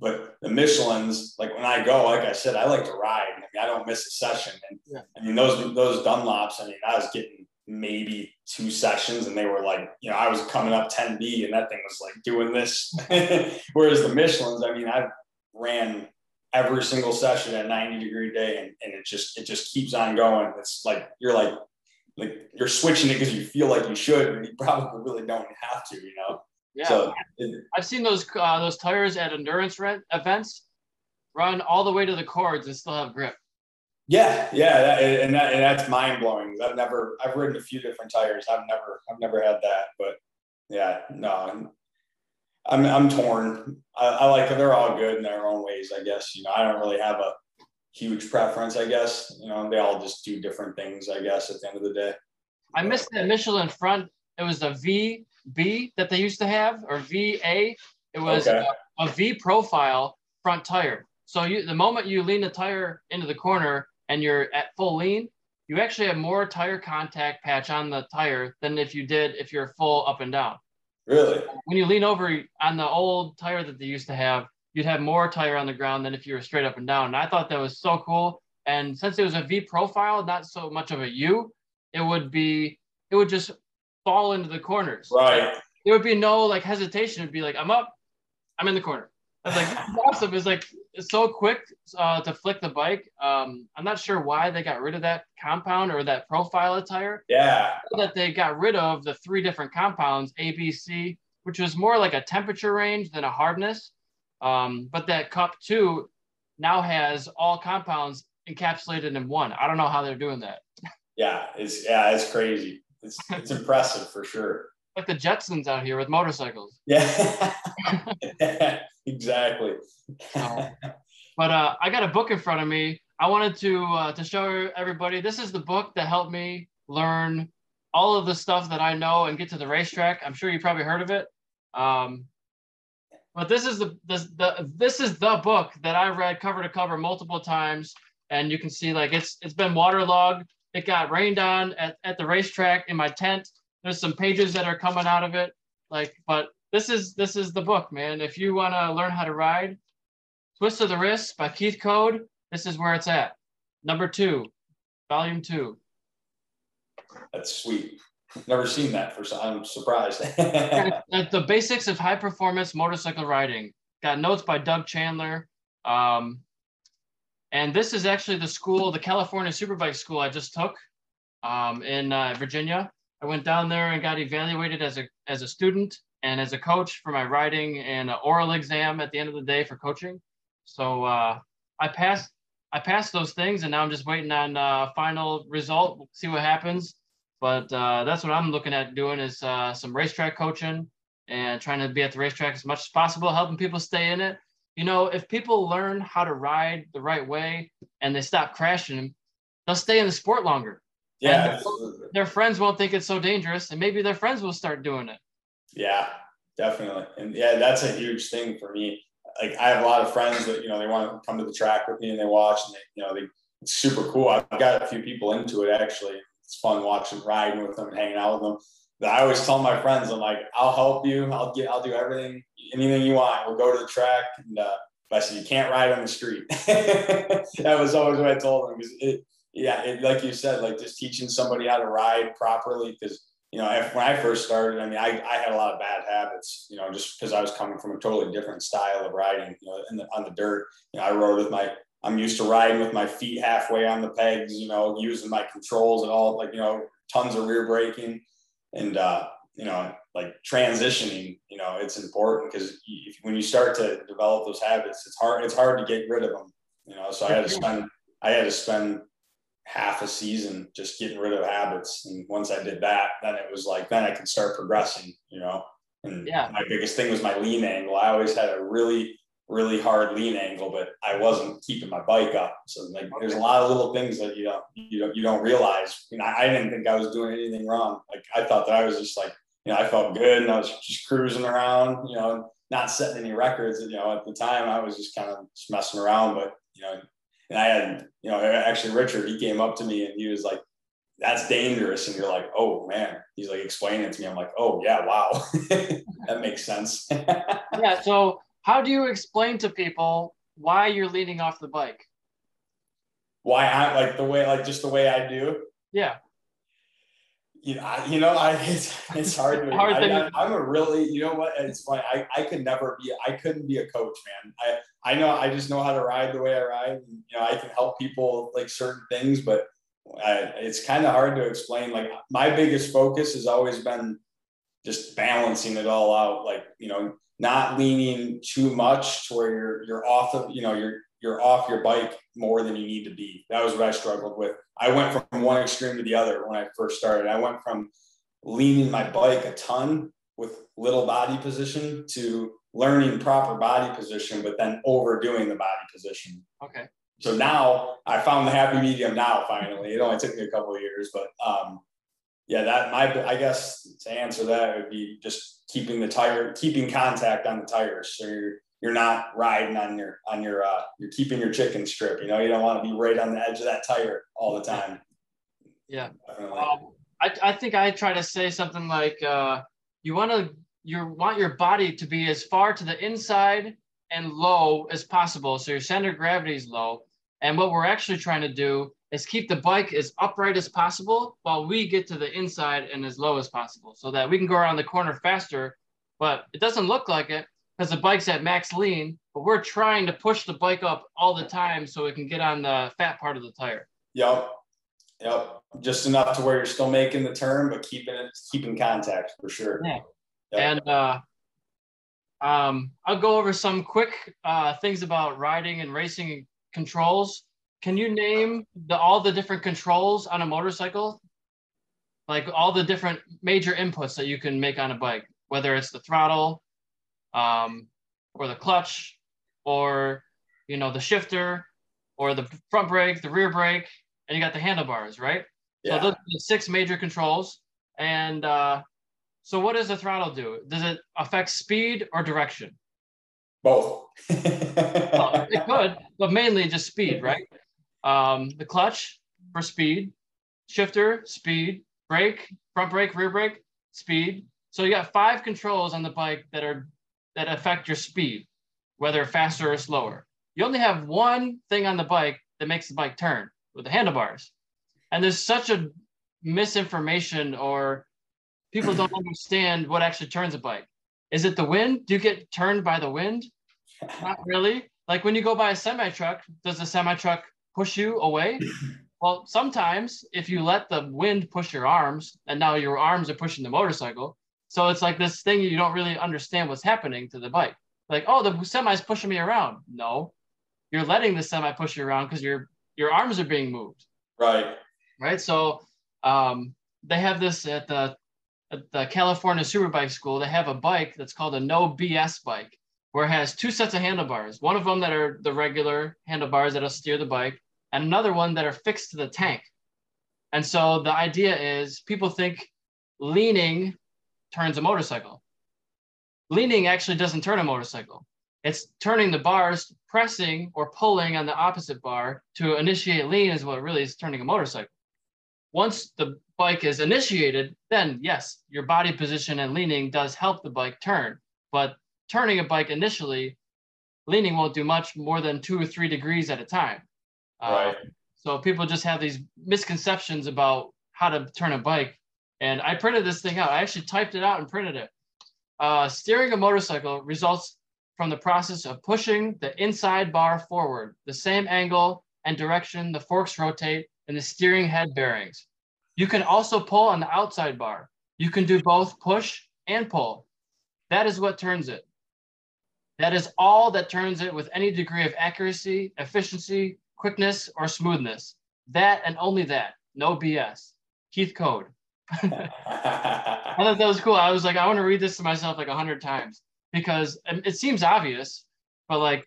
But the Michelin's, like when I go, like I said, I like to ride. I mean, I don't miss a session. And yeah. I mean, those those Dunlops, I mean, I was getting maybe two sessions and they were like, you know, I was coming up 10B and that thing was like doing this. *laughs* Whereas the Michelin's, I mean, I ran every single session at 90 degree day and, and it just it just keeps on going. It's like you're like like you're switching it because you feel like you should, and you probably really don't have to, you know. Yeah, so, I've seen those uh, those tires at endurance rent events run all the way to the cords and still have grip. Yeah, yeah, that, and that, and that's mind blowing. I've never I've ridden a few different tires. I've never I've never had that, but yeah, no, I'm I'm torn. I, I like they're all good in their own ways. I guess you know I don't really have a huge preference. I guess you know they all just do different things. I guess at the end of the day. I missed that Michelin front. It was a V B that they used to have, or VA. It was okay. a, a V profile front tire. So you, the moment you lean the tire into the corner and you're at full lean, you actually have more tire contact patch on the tire than if you did if you're full up and down. Really? When you lean over on the old tire that they used to have, you'd have more tire on the ground than if you were straight up and down. And I thought that was so cool. And since it was a V profile, not so much of a U, it would be, it would just fall into the corners. Right. There would be no like hesitation. It'd be like, I'm up, I'm in the corner. I was like, awesome. It's like so quick uh, to flick the bike. Um, I'm not sure why they got rid of that compound or that profile attire. Yeah. That they got rid of the three different compounds, A, B, C, which was more like a temperature range than a hardness. Um, but that cup two now has all compounds encapsulated in one. I don't know how they're doing that. Yeah, it's yeah, it's crazy it's it's *laughs* impressive for sure. Like the Jetsons out here with motorcycles. *laughs* Yeah, exactly. but uh, I got a book in front of me. I wanted to uh, to show everybody. This is the book that helped me learn all of the stuff that I know and get to the racetrack. I'm sure you probably heard of it. Um, but this is the this the this is the book that I read cover to cover multiple times, and you can see like it's it's been waterlogged. It got rained on at, at the racetrack in my tent. There's some pages that are coming out of it. Like, but this is this is the book, man. If you want to learn how to ride, Twist of the Wrist by Keith Code, this is where it's at. Number two, volume two. That's sweet. Never seen that for I'm surprised. *laughs* At the basics of high performance motorcycle riding. Got notes by Doug Chandler. Um, and this is actually the school, the California Superbike School I just took um, in uh, Virginia. I went down there and got evaluated as a as a student and as a coach for my writing and an oral exam at the end of the day for coaching. So uh, I passed I passed those things, and now I'm just waiting on uh, final result. We'll see what happens. But uh, that's what I'm looking at doing is uh, some racetrack coaching and trying to be at the racetrack as much as possible, helping people stay in it. You know, if people learn how to ride the right way and they stop crashing, they'll stay in the sport longer. Yeah. Their friends won't think it's so dangerous, and maybe their friends will start doing it. Yeah, definitely. And yeah, that's a huge thing for me. Like I have a lot of friends that, you know, they want to come to the track with me and they watch and they, you know, they, it's super cool. I've got a few people into it actually. It's fun watching, riding with them and hanging out with them. But I always tell my friends, I'm like, I'll help you. I'll get, I'll do everything, anything you want. We'll go to the track. And uh, I said, you can't ride on the street. *laughs* that was always what I told them. Because it, yeah, it, like you said, like just teaching somebody how to ride properly. Because you know, if, when I first started, I mean, I, I had a lot of bad habits, you know, just because I was coming from a totally different style of riding, you know, the, on the dirt. You know, I rode with my, I'm used to riding with my feet halfway on the pegs, you know, using my controls and all, like, you know, tons of rear braking and, uh, you know, like transitioning, you know, it's important because when you start to develop those habits, it's hard, it's hard to get rid of them, you know, so I had to spend, I had to spend half a season just getting rid of habits. And once I did that, then it was like, then I could start progressing, you know. And yeah. my biggest thing was my lean angle. I always had a really, really hard lean angle, but I wasn't keeping my bike up. So like, there's a lot of little things that you don't, you don't, you don't realize. You know, I didn't think I was doing anything wrong. Like I thought that I was just like, you know, I felt good and I was just cruising around, you know, not setting any records. You know, at the time I was just kind of just messing around, but you know, and I had, you know, actually Richard, he came up to me and he was like, that's dangerous. And you're like, oh man, he's like explaining it to me. I'm like, oh yeah, wow. *laughs* that makes sense. *laughs* yeah. So how do you explain to people why you're leaning off the bike? Why I like the way, like just the way I do. Yeah you know, I, you know, I *laughs* it's, it's hard to. hard I, am a really, you know what? It's funny. I, I could never be. I couldn't be a coach, man. I I know. I just know how to ride the way I ride. And, you know, I can help people like certain things, but I, it's kind of hard to explain. Like my biggest focus has always been just balancing it all out. Like you know, not leaning too much to where you're you're off of. You know, you're you're off your bike more than you need to be. That was what I struggled with. I went from one extreme to the other when I first started. I went from leaning my bike a ton with little body position to learning proper body position, but then overdoing the body position. Okay. So now I found the happy medium now finally. It only took me a couple of years, but um, yeah, that my I guess to answer that would be just keeping the tire, keeping contact on the tires. So you're you're not riding on your on your uh, you're keeping your chicken strip. You know, you don't want to be right on the edge of that tire all the time. Yeah. Um, I, I think I try to say something like uh, you want to you want your body to be as far to the inside and low as possible, so your center of gravity is low. And what we're actually trying to do is keep the bike as upright as possible while we get to the inside and as low as possible, so that we can go around the corner faster. But it doesn't look like it because the bike's at max lean, but we're trying to push the bike up all the time so it can get on the fat part of the tire. Yep. Yep. Just enough to where you're still making the turn, but keeping it keeping contact for sure. Yeah. Yep. And uh um I'll go over some quick uh things about riding and racing controls. Can you name the all the different controls on a motorcycle? Like all the different major inputs that you can make on a bike, whether it's the throttle, um, or the clutch or you know the shifter or the front brake the rear brake and you got the handlebars right? Yeah. so those are the six major controls. And uh, so what does the throttle do? Does it affect speed or direction? Both. *laughs* Well, it could but mainly just speed right? Um, the clutch for speed shifter speed brake front brake rear brake speed. So you got five controls on the bike that are that affect your speed, whether faster or slower. You only have one thing on the bike that makes the bike turn with the handlebars. And there's such a misinformation or people don't understand what actually turns a bike. Is it the wind? Do you get turned by the wind? Not really. Like when you go by a semi truck, does the semi truck push you away? *clears throat* Well, sometimes if you let the wind push your arms and now your arms are pushing the motorcycle, so it's like this thing you don't really understand what's happening to the bike. Like, oh, the semi's pushing me around. No, you're letting the semi push you around because your your arms are being moved. Right. Right. So um, they have this at the at the California Superbike School, they have a bike that's called a no BS bike, where it has two sets of handlebars. One of them that are the regular handlebars that'll steer the bike, and another one that are fixed to the tank. And so the idea is people think leaning turns a motorcycle. Leaning actually doesn't turn a motorcycle. It's turning the bars, pressing or pulling on the opposite bar to initiate lean is what really is turning a motorcycle. Once the bike is initiated, then yes, your body position and leaning does help the bike turn. But turning a bike initially, leaning won't do much more than two or three degrees at a time. Right. Uh, so people just have these misconceptions about how to turn a bike. And I printed this thing out. I actually typed it out and printed it. Uh, steering a motorcycle results from the process of pushing the inside bar forward, the same angle and direction the forks rotate and the steering head bearings. You can also pull on the outside bar. You can do both push and pull. That is what turns it. That is all that turns it with any degree of accuracy, efficiency, quickness, or smoothness. That and only that. No BS. Keith Code. *laughs* I thought that was cool. I was like, I want to read this to myself like a hundred times because it seems obvious, but like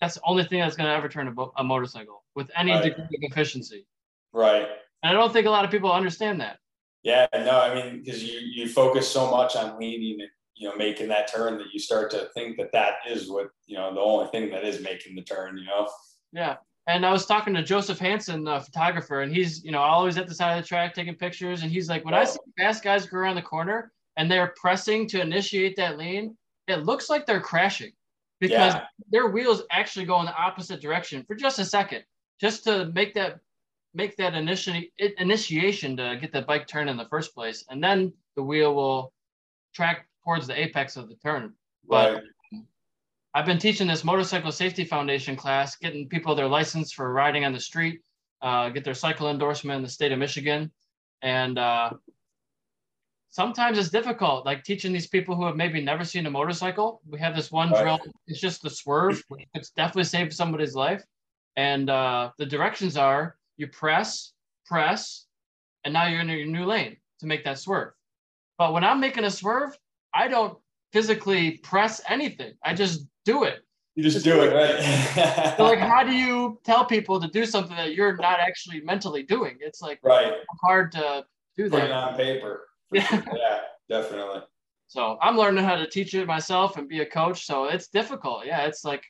that's the only thing that's going to ever turn a, a motorcycle with any right. degree of efficiency. Right. And I don't think a lot of people understand that. Yeah, no, I mean, because you you focus so much on leaning and you know making that turn that you start to think that that is what you know the only thing that is making the turn. You know. Yeah, and I was talking to Joseph Hansen, a photographer, and he's you know always at the side of the track taking pictures, and he's like, when I oh. see fast guys go around the corner and they're pressing to initiate that lean, it looks like they're crashing because yeah. their wheels actually go in the opposite direction for just a second, just to make that make that initi- initiation to get the bike turned in the first place, and then the wheel will track towards the apex of the turn. But right. I've been teaching this motorcycle safety foundation class, getting people their license for riding on the street, uh, get their cycle endorsement in the state of Michigan, and uh, sometimes it's difficult, like teaching these people who have maybe never seen a motorcycle. We have this one right. drill, it's just the swerve, it's definitely saved somebody's life. And uh, the directions are you press, press, and now you're in your new lane to make that swerve. But when I'm making a swerve, I don't physically press anything. I just do it. You just do it, right? so like, how do you tell people to do something that you're not actually mentally doing? It's like right. hard to do that. Put it on paper. Yeah. yeah, definitely. So I'm learning how to teach it myself and be a coach. So it's difficult. Yeah, it's like,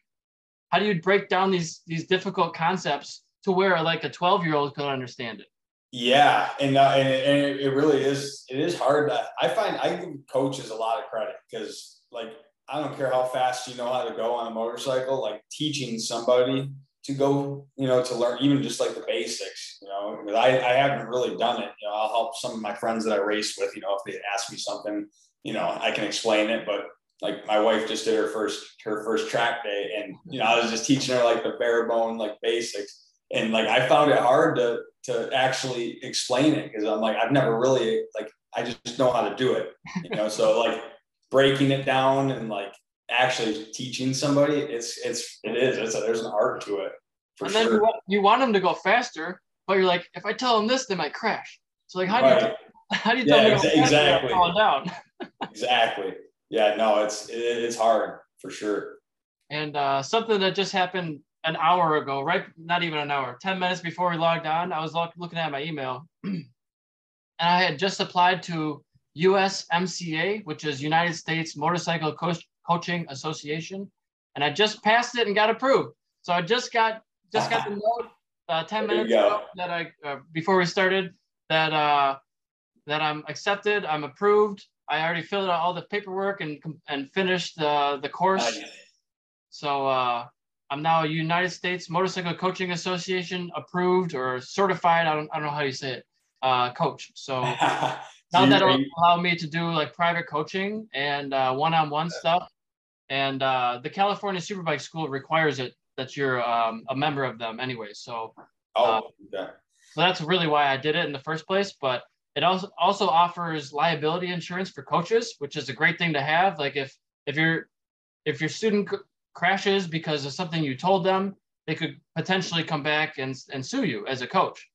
how do you break down these these difficult concepts to where like a 12 year old could understand it. Yeah, and uh, and, and it really is. It is hard. To, I find I give coaches a lot of credit because like I don't care how fast you know how to go on a motorcycle. Like teaching somebody to go, you know, to learn even just like the basics. You know, because I I haven't really done it. You know, I'll help some of my friends that I race with. You know, if they ask me something, you know, I can explain it. But like my wife just did her first her first track day, and you know, I was just teaching her like the bare bone like basics and like I found it hard to to actually explain it because I'm like I've never really like I just know how to do it, you know. so like breaking it down and like actually teaching somebody, it's it's it is it's a, there's an art to it. and then sure. you, want, you want them to go faster, but you're like, if I tell them this, they might crash. So like, how do you *laughs* how do you tell yeah, them exactly falling down? *laughs* exactly. Yeah. No, it's it, it's hard for sure. And uh, something that just happened an hour ago, right? Not even an hour, 10 minutes before we logged on, I was looking at my email *clears throat* and I had just applied to USMCA, which is United States Motorcycle Co- Coaching Association. And I just passed it and got approved. So I just got just got the *laughs* note uh, 10 there minutes ago that I uh, before we started that uh, that I'm accepted, I'm approved. I already filled out all the paperwork and and finished the the course. So uh, I'm now a United States Motorcycle Coaching Association approved or certified. I don't, I don't know how you say it. Uh, coach. So *laughs* now that'll allow me to do like private coaching and uh, one-on-one stuff. And uh, the California Superbike School requires it that you're um, a member of them anyway. So, oh, uh, okay. so that's really why I did it in the first place. But it also also offers liability insurance for coaches, which is a great thing to have. Like if if you're if your student crashes because of something you told them, they could potentially come back and, and sue you as a coach,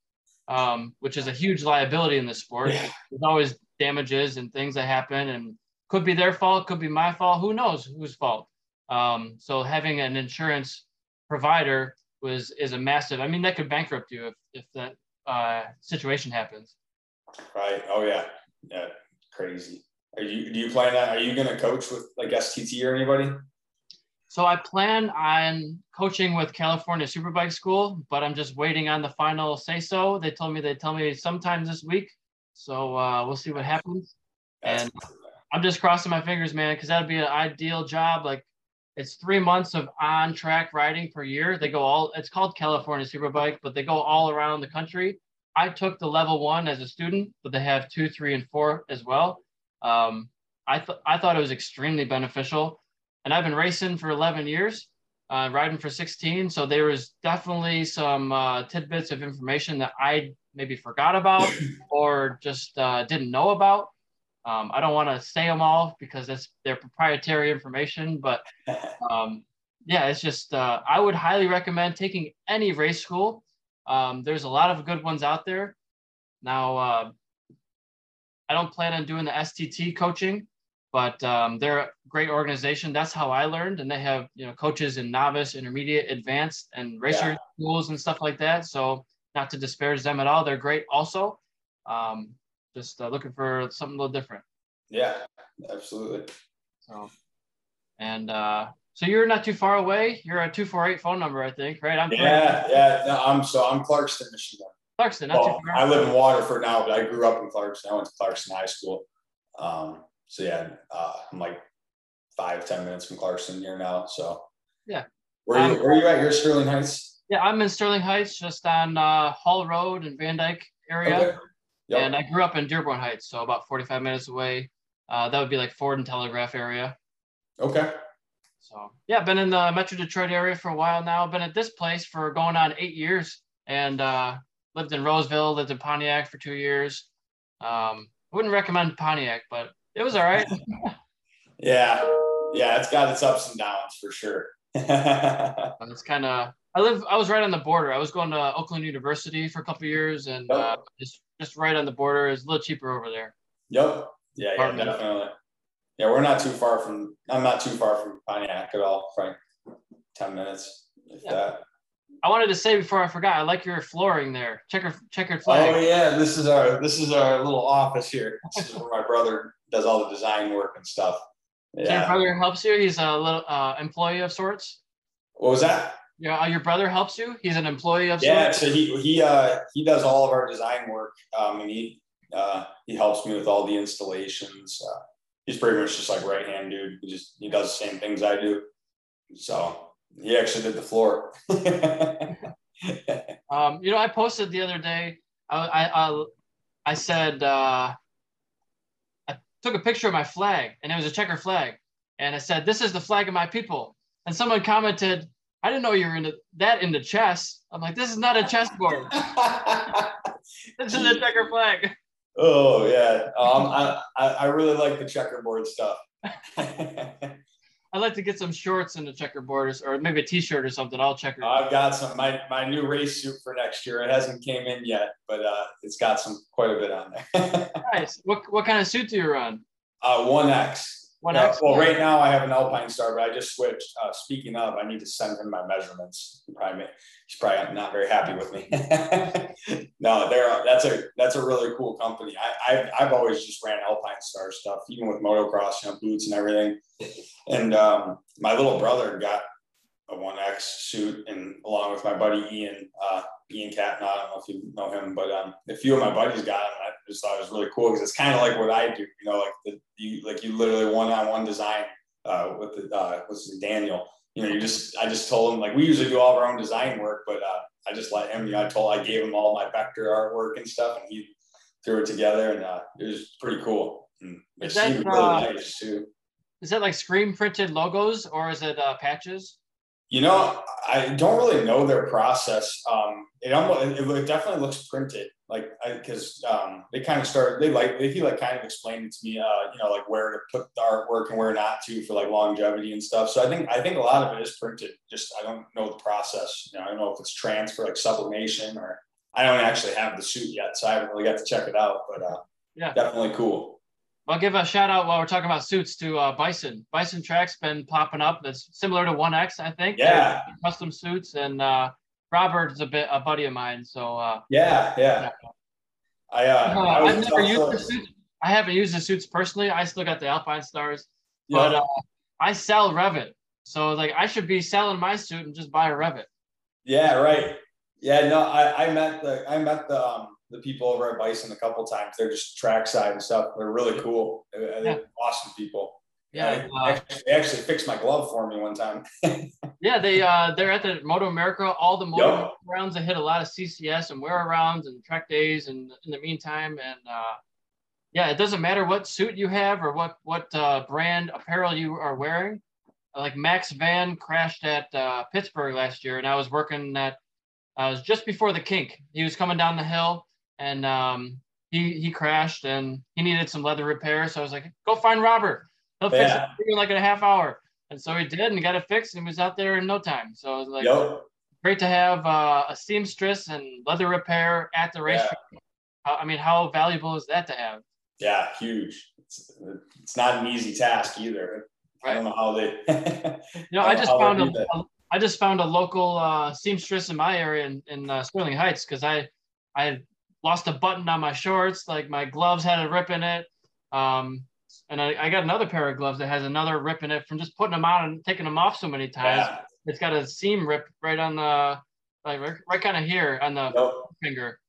um, which is a huge liability in the sport. Yeah. There's always damages and things that happen and could be their fault, could be my fault. Who knows whose fault? Um, so having an insurance provider was is a massive. I mean, that could bankrupt you if if that uh, situation happens. Right. Oh yeah. Yeah. Crazy. Are you? Do you plan that? Are you going to coach with like STT or anybody? So I plan on coaching with California Superbike School, but I'm just waiting on the final say so. They told me they tell me sometime this week. So uh, we'll see what happens. And I'm just crossing my fingers, man, because that'd be an ideal job. Like it's three months of on track riding per year. They go all, it's called California Superbike, but they go all around the country. I took the level one as a student, but they have two, three, and four as well. Um, I, th- I thought it was extremely beneficial. And I've been racing for 11 years, uh, riding for 16. So there was definitely some uh, tidbits of information that I maybe forgot about *clears throat* or just uh, didn't know about. Um, I don't want to say them all because it's their proprietary information, but *laughs* um, yeah, it's just uh, I would highly recommend taking any race school. Um, there's a lot of good ones out there. Now, uh, I don't plan on doing the STT coaching, but um, they're a great organization. That's how I learned, and they have you know coaches in novice, intermediate, advanced, and racer yeah. schools and stuff like that. So not to disparage them at all, they're great also. Um, just uh, looking for something a little different. Yeah, absolutely. So, and uh, so you're not too far away. You're a two four eight phone number, I think, right? I'm yeah, yeah. No, I'm so I'm Clarkston, Michigan. Clarkston, not well, too far. I live in Waterford now, but I grew up in Clarkston. I went to Clarkston High School. Um, so yeah, uh, I'm like five ten minutes from Clarkston here now. So yeah. Where are you, um, where are you at? You're Sterling Heights. Yeah, I'm in Sterling Heights, just on uh, Hall Road in Van Dyke area. Okay. Yep. And I grew up in Dearborn Heights, so about 45 minutes away. Uh, that would be like Ford and Telegraph area. Okay. So yeah, been in the Metro Detroit area for a while now. Been at this place for going on eight years, and uh, lived in Roseville, lived in Pontiac for two years. Um, wouldn't recommend Pontiac, but it was all right. *laughs* yeah, yeah, it's got its ups and downs for sure. *laughs* it's kind of I live. I was right on the border. I was going to Oakland University for a couple years, and yep. uh, just just right on the border. It's a little cheaper over there. Yep. Yeah, yeah, definitely. Yeah, we're not too far from. I'm not too far from Pontiac at all. Frank, ten minutes, if yeah. that. I wanted to say before I forgot. I like your flooring there. Checker checkered flag. Oh yeah, this is our this is our little office here. This is where my *laughs* brother does all the design work and stuff. Yeah. So your brother helps you. He's a little uh, employee of sorts. What was that? Yeah, uh, your brother helps you. He's an employee of. Yeah, sorts? so he he uh he does all of our design work. Um, and he uh he helps me with all the installations. Uh, he's pretty much just like right hand dude. He just he does the same things I do. So he actually did the floor. *laughs* um, you know, I posted the other day. I I I, I said uh, I took a picture of my flag, and it was a checker flag, and I said, "This is the flag of my people." And someone commented, I didn't know you were into that into chess. I'm like, this is not a chessboard. *laughs* this is a checker flag. Oh yeah, um, I I really like the checkerboard stuff. *laughs* I'd like to get some shorts in the checkerboard or maybe a t-shirt or something. I'll check it. I've got some my my new race suit for next year. It hasn't came in yet, but uh, it's got some quite a bit on there. *laughs* nice. What what kind of suit do you run? Uh, one X. One yeah, well, right now I have an Alpine Star, but I just switched. Uh, speaking of, I need to send him my measurements. Probably, he's probably not very happy with me. *laughs* no, they're that's a that's a really cool company. I, I've I've always just ran Alpine Star stuff, even with motocross, you know, boots and everything. And um, my little brother got a one X suit, and along with my buddy Ian, uh, Ian Catton. I don't know if you know him, but um, a few of my buddies got him. I just thought it was really cool because it's kind of like what I do. You know, like the you like you literally one on one design uh, with the uh, was Daniel. You know, you just I just told him like we usually do all of our own design work, but uh, I just let him. You know, I told I gave him all my vector artwork and stuff, and he threw it together, and uh, it was pretty cool. And it seemed really uh, nice too. Is that like screen printed logos or is it uh, patches? You know, I don't really know their process. Um, it almost it, it definitely looks printed, like because um, they kind of started. They like they feel like kind of explained it to me. Uh, you know, like where to put the artwork and where not to for like longevity and stuff. So I think I think a lot of it is printed. Just I don't know the process. You know, I don't know if it's transfer like sublimation or I don't actually have the suit yet, so I haven't really got to check it out. But uh, Yeah. Definitely cool. I'll give a shout out while we're talking about suits to uh, Bison. Bison Track's been popping up. That's similar to One X, I think. Yeah. They're custom suits, and uh, Robert is a bit a buddy of mine. So uh, yeah, yeah. I, uh, uh, I I've never used the suits. I haven't used the suits personally. I still got the Alpinestars, but uh, I sell Revit. So like I should be selling my suit and just buy a Revit. Yeah, right. Yeah, no, I, I met the I met the um, the people over at Bison a couple times. They're just trackside and stuff. They're really cool. They're, they're awesome people. Yeah, they, uh, actually, they actually fixed my glove for me one time. *laughs* Yeah, they uh they're at the Moto America, all the Moto Yep. rounds. They hit a lot of CCS and WERA rounds and track days and in the meantime and uh yeah, it doesn't matter what suit you have or what what uh, brand apparel you are wearing. Like Max Van crashed at uh, Pittsburgh last year, and I was working at. I was just before the kink. He was coming down the hill, and um, he he crashed, and he needed some leather repair. So I was like, "Go find Robert. He'll fix Yeah. it in like in a half hour." And so he did, and he got it fixed, and he was out there in no time. So it was like yep. great to have uh, a seamstress and leather repair at the racetrack. How- I mean, how valuable is that to have? Yeah, huge. It's, it's not an easy task either. I don't know how they. *laughs* You know, I I just found a, a- I just found a local uh, seamstress in my area in, in uh, Sterling Heights because I I had lost a button on my shorts, like my gloves had a rip in it, um, and I, I got another pair of gloves that has another rip in it from just putting them on and taking them off so many times. yeah. It's got a seam rip right on the like right, right kind of here on the Yep. finger,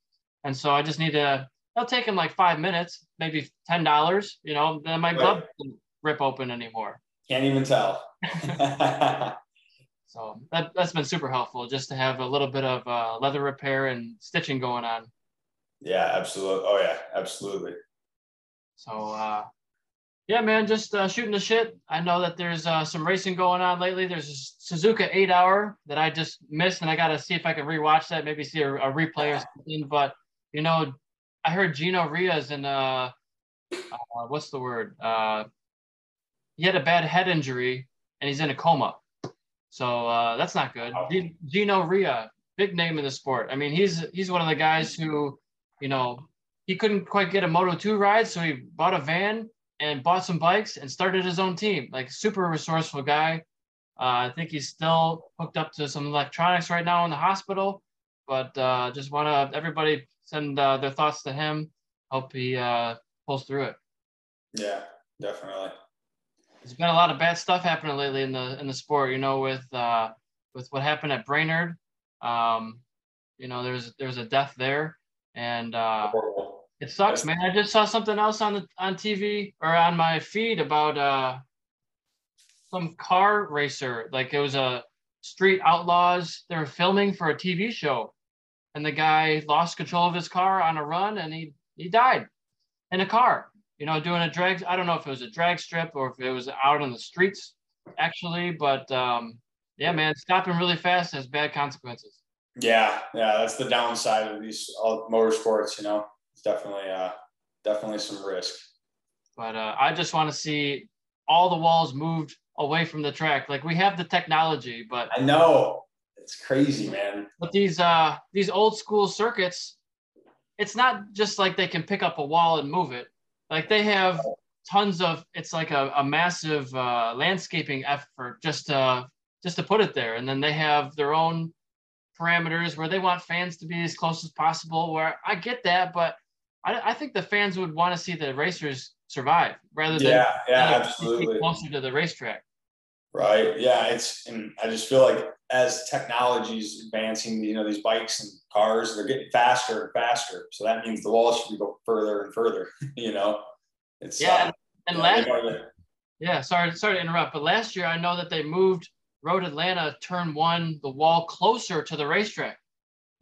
and so I just need to. It'll take him like five minutes, maybe ten dollars. You know, then my Right. glove rip open anymore. Can't even tell. *laughs* *laughs* So that, that's been super helpful just to have a little bit of uh, leather repair and stitching going on. Yeah, absolutely. Oh yeah, absolutely. So uh, yeah, man, just uh, shooting the shit. I know that there's uh, some racing going on lately. There's a Suzuka eight hour that I just missed, and I got to see if I can rewatch that, maybe see a, a replay or something. But you know, I heard Gino Rea's in uh, uh what's the word? Uh, he had a bad head injury and he's in a coma. So uh, that's not good. G- Gino Ria, big name in the sport. I mean, he's he's one of the guys who, you know, he couldn't quite get a Moto 2 ride, so he bought a van and bought some bikes and started his own team. Like super resourceful guy. Uh, I think he's still hooked up to some electronics right now in the hospital, but uh, just want to everybody send uh, their thoughts to him. Hope he uh, pulls through it. Yeah, definitely. There's been a lot of bad stuff happening lately in the in the sport. You know, with uh, with what happened at Brainerd. Um, you know, there's there's a death there, and uh, it sucks, man. I just saw something else on the on TV or on my feed about uh, some car racer. Like it was a street outlaws. They were filming for a TV show, and the guy lost control of his car on a run, and he he died in a car. You know, doing a drag. I don't know if it was a drag strip or if it was out on the streets, actually. But um, yeah, man, stopping really fast has bad consequences. Yeah, yeah, that's the downside of these all motorsports. You know, it's definitely, uh, definitely some risk. But uh, I just want to see all the walls moved away from the track. Like we have the technology, but I know it's crazy, man. but these uh these old school circuits, it's not just like they can pick up a wall and move it. Like they have tons of it's like a, a massive uh, landscaping effort just to just to put it there, and then they have their own parameters where they want fans to be as close as possible. Where I get that, but I, I think the fans would want to see the racers survive rather than Yeah, yeah, absolutely. closer to the racetrack. Right. Yeah. It's, and I just feel like as technology's advancing, you know, these bikes and cars, they're getting faster and faster. So that means the walls should go further and further, *laughs* you know? It's, Yeah, uh, And yeah, last know Yeah, sorry, sorry to interrupt, but last year I know that they moved Road Atlanta turn one, the wall closer to the racetrack.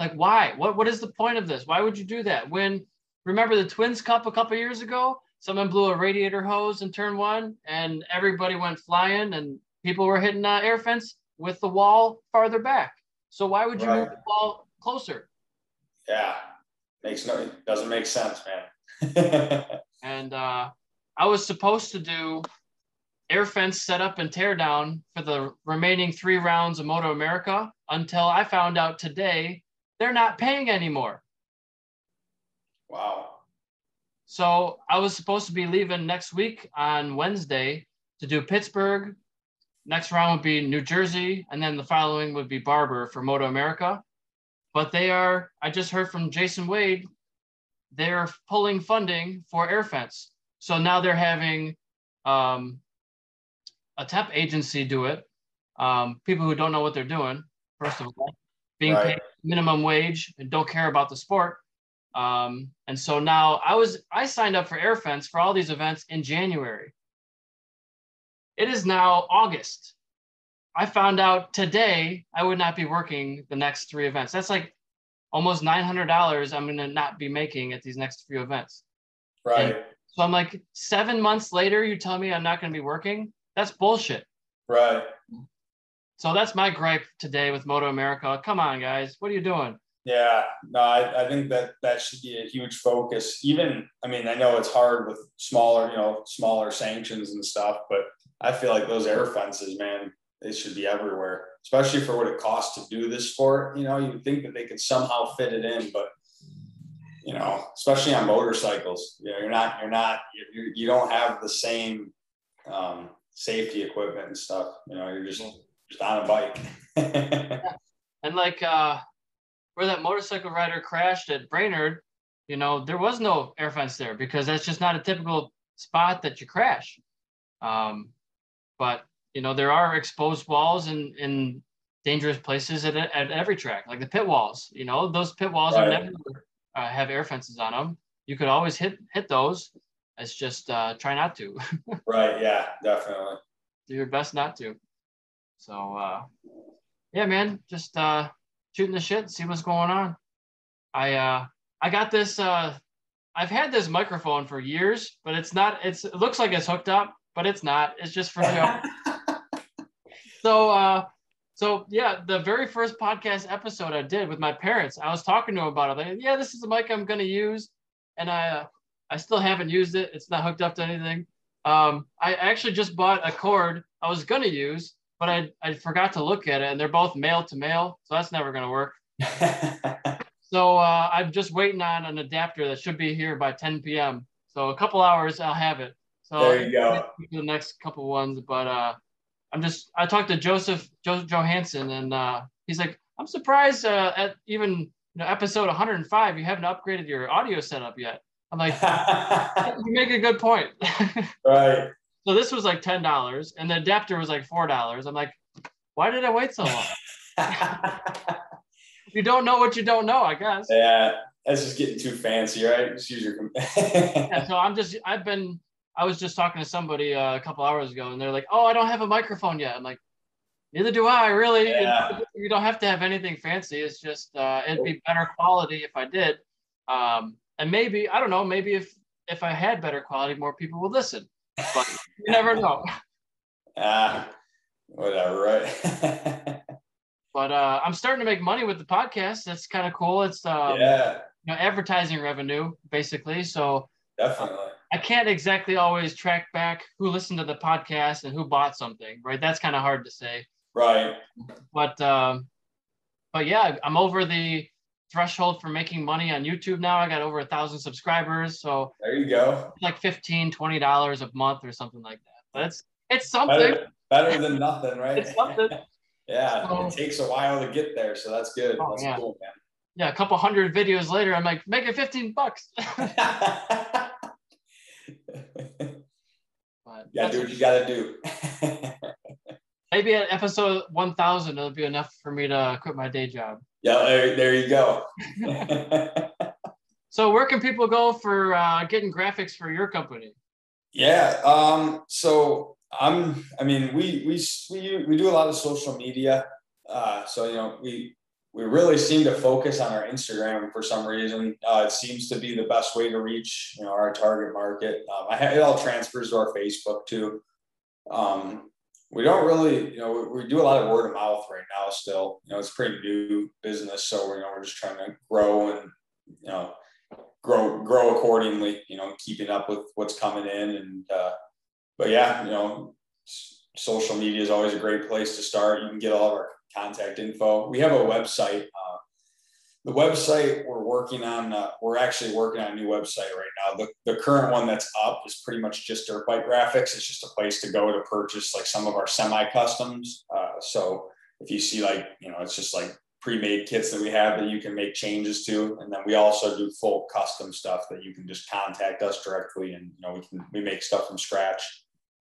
Like, why? What what is the point of this? Why would you do that? When remember the Twins Cup a couple years ago? Someone blew a radiator hose in turn one, and everybody went flying, and people were hitting uh, air fence with the wall farther back. So why would you move the wall closer? yeah. Makes no, doesn't make sense, man. *laughs* and uh, I was supposed to do air fence setup and tear down for the remaining three rounds of Moto America until I found out today they're not paying anymore. wow. So I was supposed to be leaving next week on Wednesday to do Pittsburgh. Next round would be New Jersey, and then the following would be Barber for Moto America. But they are, I just heard from Jason Wade, they're pulling funding for Air Fence. So now they're having um, a temp agency do it. Um, people who don't know what they're doing, first of all, being right. paid minimum wage and don't care about the sport. Um, and so now I was I signed up for Air Fence for all these events in January. It is now August. I found out today I would not be working the next three events. That's like almost nine hundred dollars I'm gonna not be making at these next few events. Right. And so I'm like, seven months later, you tell me I'm not gonna be working? That's bullshit. Right. So that's my gripe today with MotoAmerica. Come on, guys, what are you doing? Yeah, no, I, I think that that should be a huge focus. Even, I mean, I know it's hard with smaller, you know, smaller sanctions and stuff, but I feel like those air fences, man, they should be everywhere, especially for what it costs to do this sport. You know, you would think that they could somehow fit it in, but you know, especially on motorcycles, you know, you're not, you're not, you're, you don't have the same um, safety equipment and stuff. You know, you're just just on a bike. *laughs* and like uh, where that motorcycle rider crashed at Brainerd, you know, there was no air fence there because that's just not a typical spot that you crash. Um, but you know, there are exposed walls in in dangerous places at, at every track, like the pit walls. You know, those pit walls right. are never uh, have air fences on them. You could always hit hit those. It's just uh, try not to. *laughs* right. Yeah. Definitely. Do your best not to. So uh, yeah, man, just uh, shooting the shit, see what's going on. I uh, I got this. Uh, I've had this microphone for years, but it's not. It's it looks like it's hooked up, but it's not. It's just for show. *laughs* so uh, so yeah, the very first podcast episode I did with my parents, I was talking to them about it. Like, yeah, this is the mic I'm gonna use, and I uh, I still haven't used it. It's not hooked up to anything. Um, I actually just bought a cord I was gonna use, but I I forgot to look at it, and they're both male to male, so that's never gonna work. *laughs* so uh, I'm just waiting on an adapter that should be here by 10 p.m. So a couple hours, I'll have it. So there you go. The next couple ones, but uh, I'm just I talked to Joseph jo- Johansson and uh, he's like I'm surprised uh, at even you know episode 105 you haven't upgraded your audio setup yet. I'm like *laughs* you make a good point. *laughs* right. So this was like ten dollars and the adapter was like four dollars. I'm like, why did I wait so long? *laughs* you don't know what you don't know, I guess. Yeah, that's just getting too fancy, right? Just use your. yeah, so I'm just I've been I was just talking to somebody uh, a couple hours ago, and they're like, "Oh, I don't have a microphone yet." I'm like, "Neither do I, really. Yeah. You don't have to have anything fancy. It's just uh, it'd be better quality if I did, um, and maybe I don't know. Maybe if if I had better quality, more people would listen. But you never know. *laughs* Ah, uh, whatever, right? *laughs* but uh, I'm starting to make money with the podcast. That's kind of cool. It's um, yeah, you know, advertising revenue basically. So definitely I can't exactly always track back who listened to the podcast and who bought something, right? That's kind of hard to say. Right. But um, but yeah, I'm over the threshold for making money on YouTube now. I got over a thousand subscribers. So there you go. Like 15 dollars a month or something like that. But it's it's something. Better, better than nothing, right? it's something. *laughs* yeah, so, it takes a while to get there, so that's good. Oh, that's yeah. cool, man. Yeah, a couple hundred videos later, I'm like, make it 15 bucks. *laughs* *laughs* yeah, do what you got to do. Maybe at episode 1000, it'll be enough for me to quit my day job. Yeah, there, there you go. *laughs* so, where can people go for uh, getting graphics for your company? Yeah. Um, so I'm. I mean, we we we we do a lot of social media. Uh, so you know, we we really seem to focus on our Instagram for some reason. Uh, it seems to be the best way to reach you know our target market. Um, I, it all transfers to our Facebook too. Um, we don't really, you know, we, we, do a lot of word of mouth right now. Still, you know, it's pretty new business, so we're you know we're just trying to grow and you know grow grow accordingly. You know, keeping up with what's coming in and. Uh, but yeah, you know, social media is always a great place to start. You can get all of our contact info. We have a website. Uh, The website we're working on, uh, we're actually working on a new website right now. The, the current one that's up is pretty much just dirt bike graphics. It's just a place to go to purchase like some of our semi customs. Uh, so if you see like, you know, it's just like pre-made kits that we have that you can make changes to. And then we also do full custom stuff that you can just contact us directly and, you know, we can, we make stuff from scratch.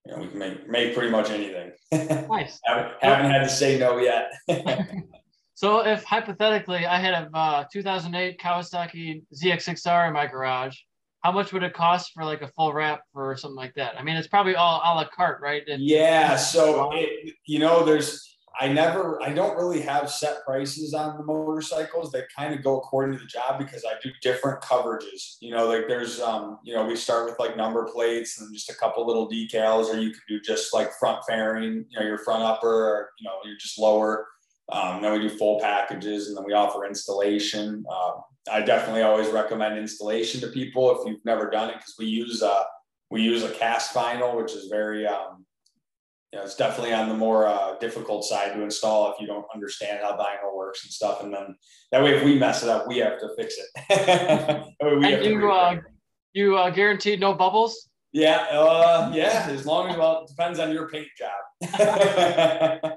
You know, we can make, make pretty much anything. *laughs* Nice. haven't, haven't had to say no yet. *laughs* So if hypothetically I had a uh, 2008 Kawasaki ZX6R in my garage, how much would it cost for like a full wrap for something like that? I mean, it's probably all a la carte, right? Yeah. So, it, you know, there's, I never, I don't really have set prices on the motorcycles. They kind of go according to the job because I do different coverages. You know, like there's, um, you know, we start with like number plates and just a couple little decals, or you can do just like front fairing, you know, your front upper, or, you know, you're just lower. Um, then we do full packages and then we offer installation. Uh, I definitely always recommend installation to people if you've never done it because we use a we use a cast vinyl, which is very um, you know, it's definitely on the more uh, difficult side to install if you don't understand how vinyl works and stuff. And then that way, if we mess it up, we have to fix it. *laughs* and you uh, you uh, guaranteed no bubbles? Yeah, uh, yeah. As long as well, it depends on your paint job. *laughs*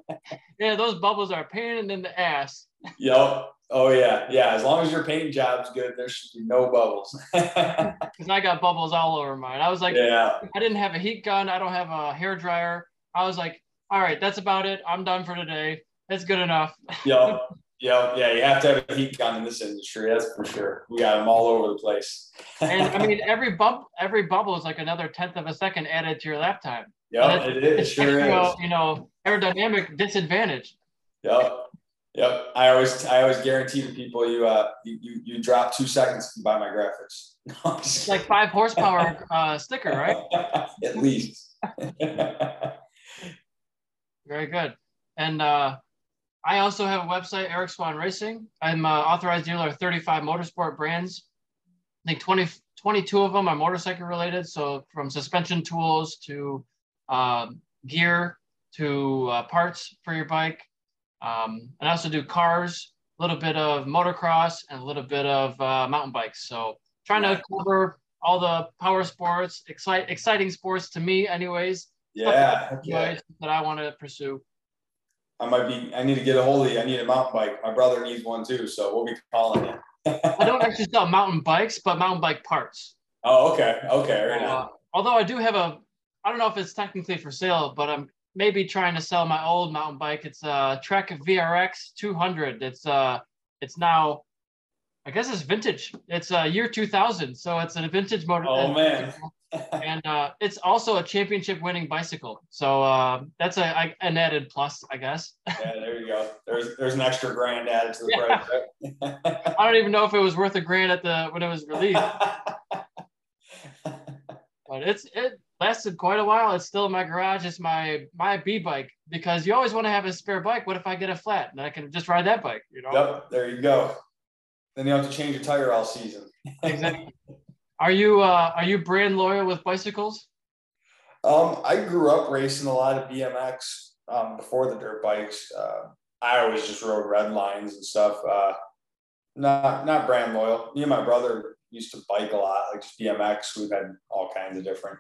yeah, those bubbles are a pain in the ass. yep. Oh yeah, yeah. As long as your paint job's good, there should be no bubbles. *laughs* Because I got bubbles all over mine. I was like, yeah. I didn't have a heat gun. I don't have a hair dryer. I was like, all right, that's about it. I'm done for today. That's good enough. yep. *laughs* Yeah, yeah, you have to have a heat gun in this industry. That's for sure. We got them all over the place. and I mean, *laughs* every bump, every bubble is like another tenth of a second added to your lap time. Yeah, it is. Sure *laughs* extra, is. You know, aerodynamic disadvantage. Yep. Yep. I always, I always guarantee to people you, uh, you, you, you drop two seconds buy my graphics. *laughs* it's like five horsepower uh, sticker, right? At least. Very good. And uh, I also have a website, Eric Swahn Racing. I'm authorized dealer of 35 motorsport brands. I think 20, 22 of them are motorcycle related. So from suspension tools to uh, gear to uh, parts for your bike. Um, and I also do cars, a little bit of motocross, and a little bit of uh, mountain bikes. So trying to cover all the power sports, excite, exciting sports to me, anyways. Yeah, yeah. that I want to pursue. I might be. I need to get a hold of you. I need a mountain bike. My brother needs one too, so we'll be calling you. *laughs* I don't actually sell mountain bikes, but mountain bike parts. Oh, okay, okay, right uh, although I do have a, I don't know if it's technically for sale, but I'm maybe trying to sell my old mountain bike. It's a Trek VRX 200. It's uh, it's now, I guess it's vintage. It's a uh, year 2000, so it's a vintage motor. Oh man *laughs* and uh, it's also a championship winning bicycle. So uh, that's a, an added plus, I guess. *laughs* yeah, there you go. There's there's an extra grand added to the price. Right? *laughs* I don't even know if it was worth a grand at the when it was released. but it's it lasted quite a while. It's still in my garage. It's my my B bike because you always want to have a spare bike. What if I get a flat and I can just ride that bike? You know. Yep. There you go. Then you have to change your tire all season. exactly. Are you uh, are you brand loyal with bicycles? Um, I grew up racing a lot of BMX um, before the dirt bikes. Uh, I always just rode red lines and stuff. Uh, not not brand loyal. Me and my brother used to bike a lot, like just BMX. We've had all kinds of different,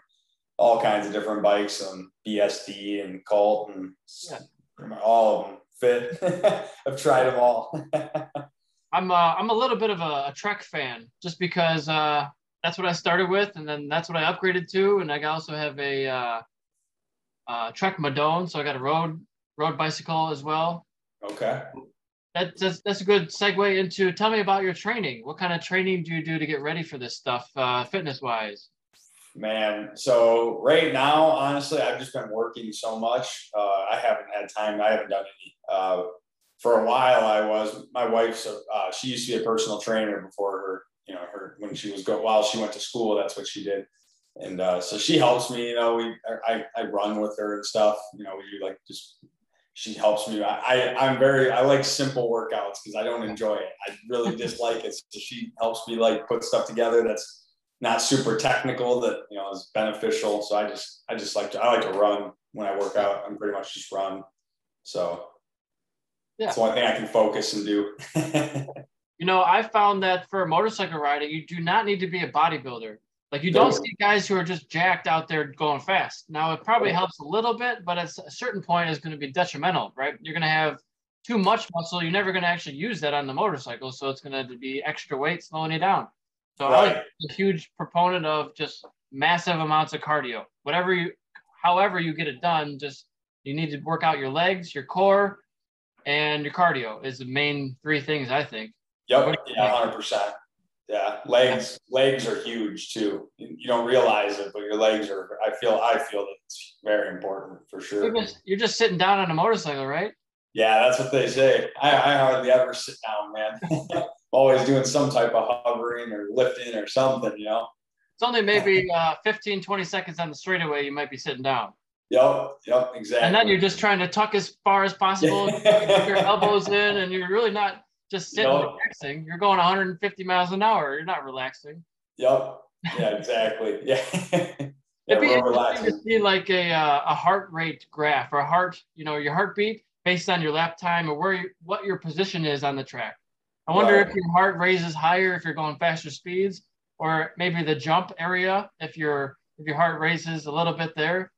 all kinds of different bikes and BSD and Cult and yeah. all of them fit. *laughs* I've tried them all. *laughs* I'm uh, I'm a little bit of a, a Trek fan, just because uh, that's what I started with, and then that's what I upgraded to. And I also have a uh, uh, Trek Madone, so I got a road road bicycle as well. Okay. That, that's that's a good segue into. Tell me about your training. What kind of training do you do to get ready for this stuff, uh, fitness wise? Man, so right now, honestly, I've just been working so much. Uh, I haven't had time. I haven't done any. Uh, for a while, I was. My wife's. A, uh, she used to be a personal trainer before her you know, her when she was go while she went to school, that's what she did. And uh, so she helps me, you know, we, I, I run with her and stuff, you know, we do like just, she helps me. I, I am very, I like simple workouts cause I don't enjoy it. I really *laughs* dislike it. So she helps me like put stuff together. That's not super technical that, you know, is beneficial. So I just, I just like to, I like to run when I work out. I'm pretty much just run. So yeah. that's one thing I can focus and do. *laughs* You know, I found that for motorcycle riding, you do not need to be a bodybuilder. Like you don't see guys who are just jacked out there going fast. Now it probably helps a little bit, but at a certain point is going to be detrimental, right? You're going to have too much muscle. You're never going to actually use that on the motorcycle, so it's going to be extra weight slowing you down. So right. I'm a huge proponent of just massive amounts of cardio. Whatever you, however you get it done, just you need to work out your legs, your core, and your cardio is the main three things I think. Yep. Yeah, hundred percent. Yeah, legs legs are huge too. You don't realize it, but your legs are. I feel I feel that it's very important for sure. You're just, you're just sitting down on a motorcycle, right? Yeah, that's what they say. I, I hardly ever sit down, man. *laughs* Always doing some type of hovering or lifting or something, you know. It's only maybe uh, 15, 20 seconds on the straightaway you might be sitting down. Yep, yep, exactly. And then you're just trying to tuck as far as possible, *laughs* your elbows in, and you're really not just sitting yep. relaxing. You're going 150 miles an hour. You're not relaxing. Yep. Yeah, exactly. *laughs* yeah. *laughs* yeah It'd be interesting to see like a uh, a heart rate graph or a heart, you know, your heartbeat based on your lap time or where you, what your position is on the track. I wonder right. if your heart raises higher if you're going faster speeds, or maybe the jump area if your if your heart raises a little bit there.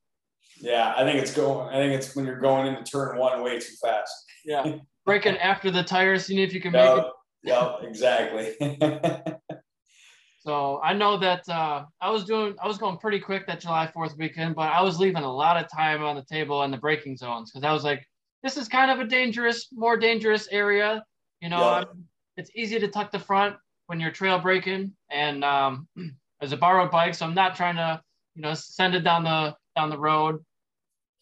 Yeah, I think it's going. I think it's when you're going into turn one way too fast. Yeah, *laughs* breaking after the tires, seeing if you can yep, make it. Yep, exactly. so I know that uh, I was doing, I was going pretty quick that July 4th weekend, but I was leaving a lot of time on the table in the braking zones because I was like, this is kind of a dangerous, more dangerous area. You know, yep. it's easy to tuck the front when you're trail braking, and um, *clears throat* there's a borrowed bike, so I'm not trying to, you know, send it down the down the road.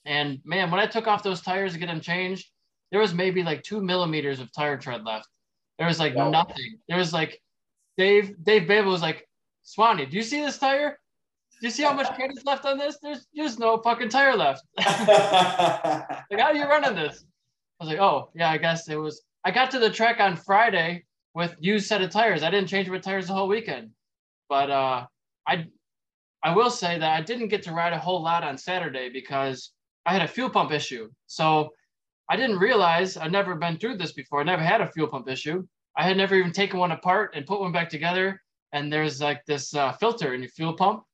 And man, when I took off those tires to get them changed, there was maybe like two millimeters of tire tread left. There was like wow. nothing. There was like Dave, Dave Babel was like, Swanee, do you see this tire? Do you see how much tread is left on this? There's just no fucking tire left. *laughs* *laughs* like, how are you running this? I was like, oh, yeah, I guess it was. I got to the track on Friday with used set of tires. I didn't change my tires the whole weekend. But uh, I I will say that I didn't get to ride a whole lot on Saturday because I had a fuel pump issue. So I didn't realize I'd never been through this before. I never had a fuel pump issue. I had never even taken one apart and put one back together. And there's like this uh, filter in your fuel pump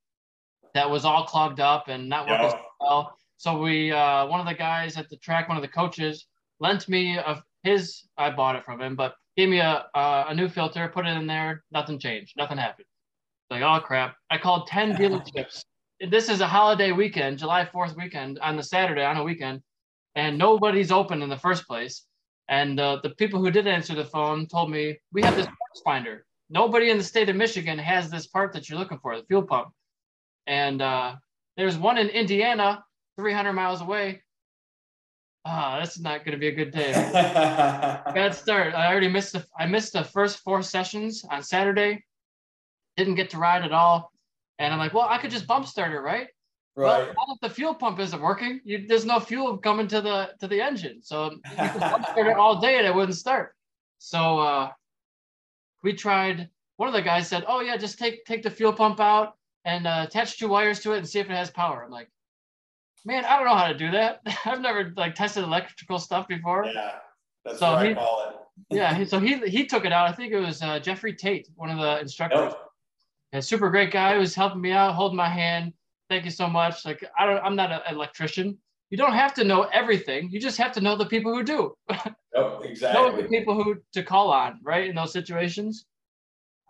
that was all clogged up and not working yeah. well. So we, uh, one of the guys at the track, one of the coaches, lent me a, his. I bought it from him, but gave me a a, a new filter, put it in there. Nothing changed. Nothing happened. Like oh crap! I called ten *laughs* dealerships. This is a holiday weekend, July Fourth weekend, on the Saturday on a weekend and nobody's open in the first place. And uh, the people who did answer the phone told me we have this parts finder. Nobody in the state of Michigan has this part that you're looking for, the fuel pump. And uh, there's one in Indiana, 300 miles away. Ah, oh, that's not going to be a good day. *laughs* Bad start. I already missed the. I missed the first four sessions on Saturday. Didn't get to ride at all. And I'm like, well, I could just bump start it, right? Right. Well, if the fuel pump isn't working, you, there's no fuel coming to the to the engine, so you can start it all day and it wouldn't start. So uh, we tried. One of the guys said, "Oh yeah, just take take the fuel pump out and uh, attach two wires to it and see if it has power." I'm like, "Man, I don't know how to do that. *laughs* I've never like tested electrical stuff before." Yeah, that's so what he, I call it. yeah, so he he took it out. I think it was uh, Jeffrey Tate, one of the instructors. Yep. A super great guy who was helping me out, holding my hand thank you so much. Like I don't, I'm not an electrician. You don't have to know everything. You just have to know the people who do. *laughs* Yep, exactly. know the people who to call on, right, in those situations.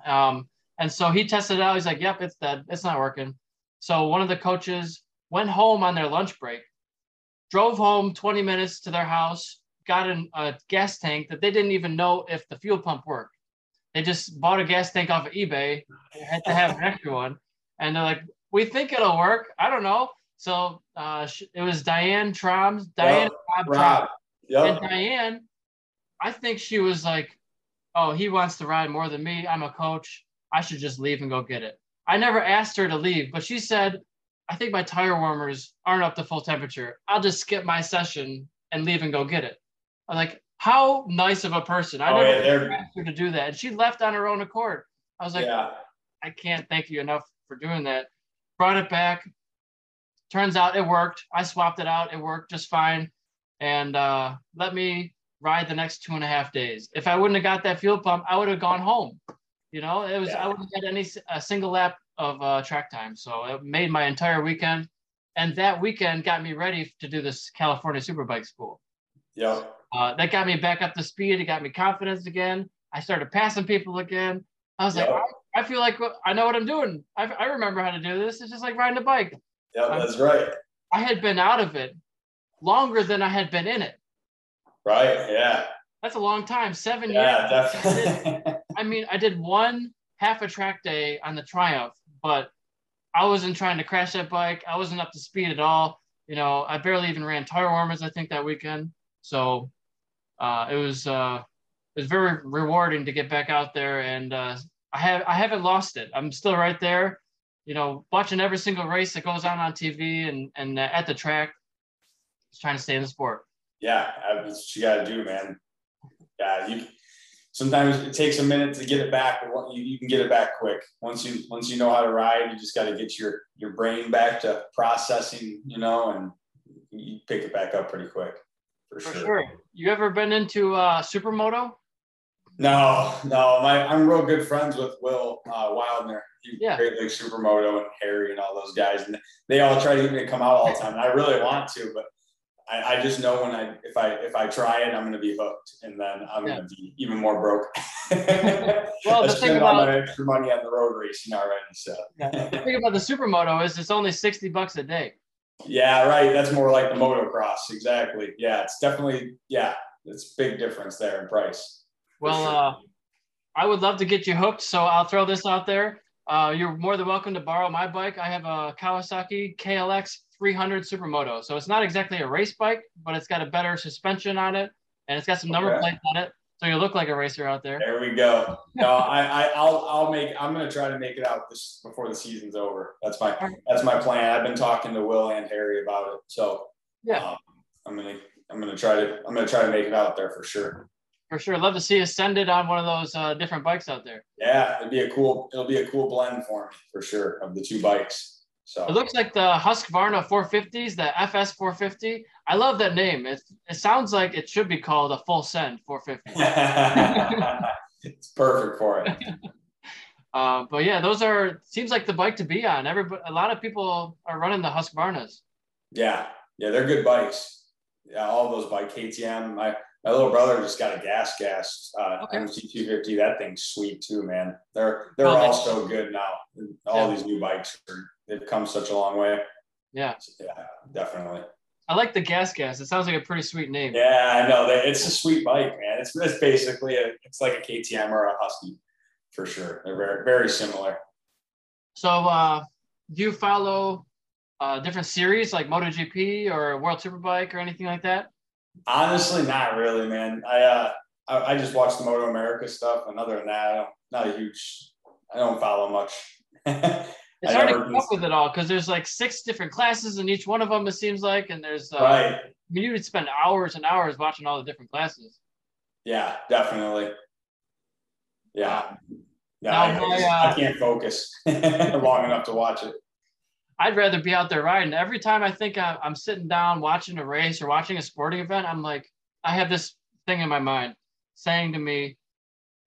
Um, and so he tested it out. He's like, "Yep, it's dead. It's not working." So one of the coaches went home on their lunch break, drove home 20 minutes to their house, got in a gas tank that they didn't even know if the fuel pump worked. They just bought a gas tank off of eBay, They had to have an *laughs* extra one, and they're like, we think it'll work. I don't know. So uh, it was Diane Troms, Diane yep. Rob, Yep. And Diane, I think she was like, oh, he wants to ride more than me. I'm a coach. I should just leave and go get it. I never asked her to leave, but she said, I think my tire warmers aren't up to full temperature. I'll just skip my session and leave and go get it. I'm like, how nice of a person. I oh, never yeah, asked her to do that. And she left on her own accord. I was like, yeah. I can't thank you enough for doing that brought it back. Turns out it worked. I swapped it out. It worked just fine. And uh, let me ride the next two and a half days. If I wouldn't have got that fuel pump, I would have gone home. You know, it was Yeah. I wouldn't have had any a single lap of uh, track time. So it made my entire weekend, and that weekend got me ready to do this California Superbike School. Yep. Uh, that got me back up to speed. It got me confidence again. I started passing people again. I was like, I, I feel like I know what I'm doing. I, I remember how to do this. It's just like riding a bike. Yep. That's right. I had been out of it longer than I had been in it. Right. Yeah. That's a long time, seven Yeah. years. Definitely. *laughs* I mean, I did one half a track day on the Triumph, but I wasn't trying to crash that bike. I wasn't up to speed at all. You know, I barely even ran tire warmers. I think that weekend. So uh, it was uh, it was very rewarding to get back out there, and uh, I have I haven't lost it. I'm still right there. You know, watching every single race that goes on on TV and and uh, at the track, just trying to stay in the sport. yeah. That's what you got to do, man. Yeah. You. Sometimes it takes a minute to get it back, but you, you can get it back quick. Once you once you know how to ride, you just got to get your your brain back to processing, you know, and you pick it back up pretty quick. For, For sure. sure. You ever been into uh, supermoto? No, no, my I'm real good friends with Will uh, Wildner, he, Yeah. Great Lakes Supermoto, and Harry, and all those guys, and they all try to get me to come out all the time. And I really want to, but I, I just know when I if I if I try it, I'm going to be hooked, and then I'm Yeah. going to be even more broke. *laughs* Well, I the thing spend all about- my extra money on the road racing already. So The thing about the supermoto is it's only 60 bucks a day. Yeah, right. That's more like the motocross. Exactly. Yeah, it's definitely yeah. It's a big difference there in price. Well, sure. uh, I would love to get you hooked, so I'll throw this out there. Uh, you're more than welcome to borrow my bike. I have a Kawasaki KLX 300 Supermoto. So it's not exactly a race bike, but it's got a better suspension on it, and it's got some number Okay. plates on it, so you look like a racer out there. There we go. No, I, I, I'll, I'll make. I'm gonna try to make it out this before the season's over. That's my, that's my plan. I've been talking to Will and Harry about it, so Yeah. um, I'm gonna, I'm gonna try to, I'm gonna try to make it out there for sure. For sure. Love to see you send it on one of those uh, different bikes out there. Yeah, it'd be a cool, it'll be a cool blend for me for sure of the two bikes. So It looks like the Husqvarna 450s, the FS 450. I love that name. It, it sounds like it should be called a full send 450. *laughs* *laughs* it's perfect for it. *laughs* Uh, but yeah, those are seems like the bike to be on. Everybody, a lot of people are running the Husqvarnas. Yeah, yeah, they're good bikes. Yeah, all those bike KTM. My my little brother just got a GasGas uh, Okay. MC two fifty. That thing's sweet too, man. They're they're Oh, all so good now. All Yeah. these new bikes are they've come such a long way. Yeah, Yeah, definitely. I like the GasGas. It sounds like a pretty sweet name. Yeah, I know. It's a sweet bike, man. It's it's basically a it's like a KTM or a Husky for sure. They're very very similar. So, uh, do you follow uh, different series like MotoGP or World Superbike or anything like that? Honestly, not really, man. I uh I, I just watch the MotoAmerica stuff, and other than that, I don't not a huge. I don't follow much. *laughs* It's I hard to keep up with it all because there's like six different classes in each one of them. It seems like, and there's uh, right. I mean, you would spend hours and hours watching all the different classes. Yeah, definitely. Yeah. Yeah, Now, I, my, uh, I can't focus *laughs* long enough to watch it. I'd rather be out there riding. Every time I think I- I'm sitting down watching a race or watching a sporting event, I'm like, I have this thing in my mind saying to me,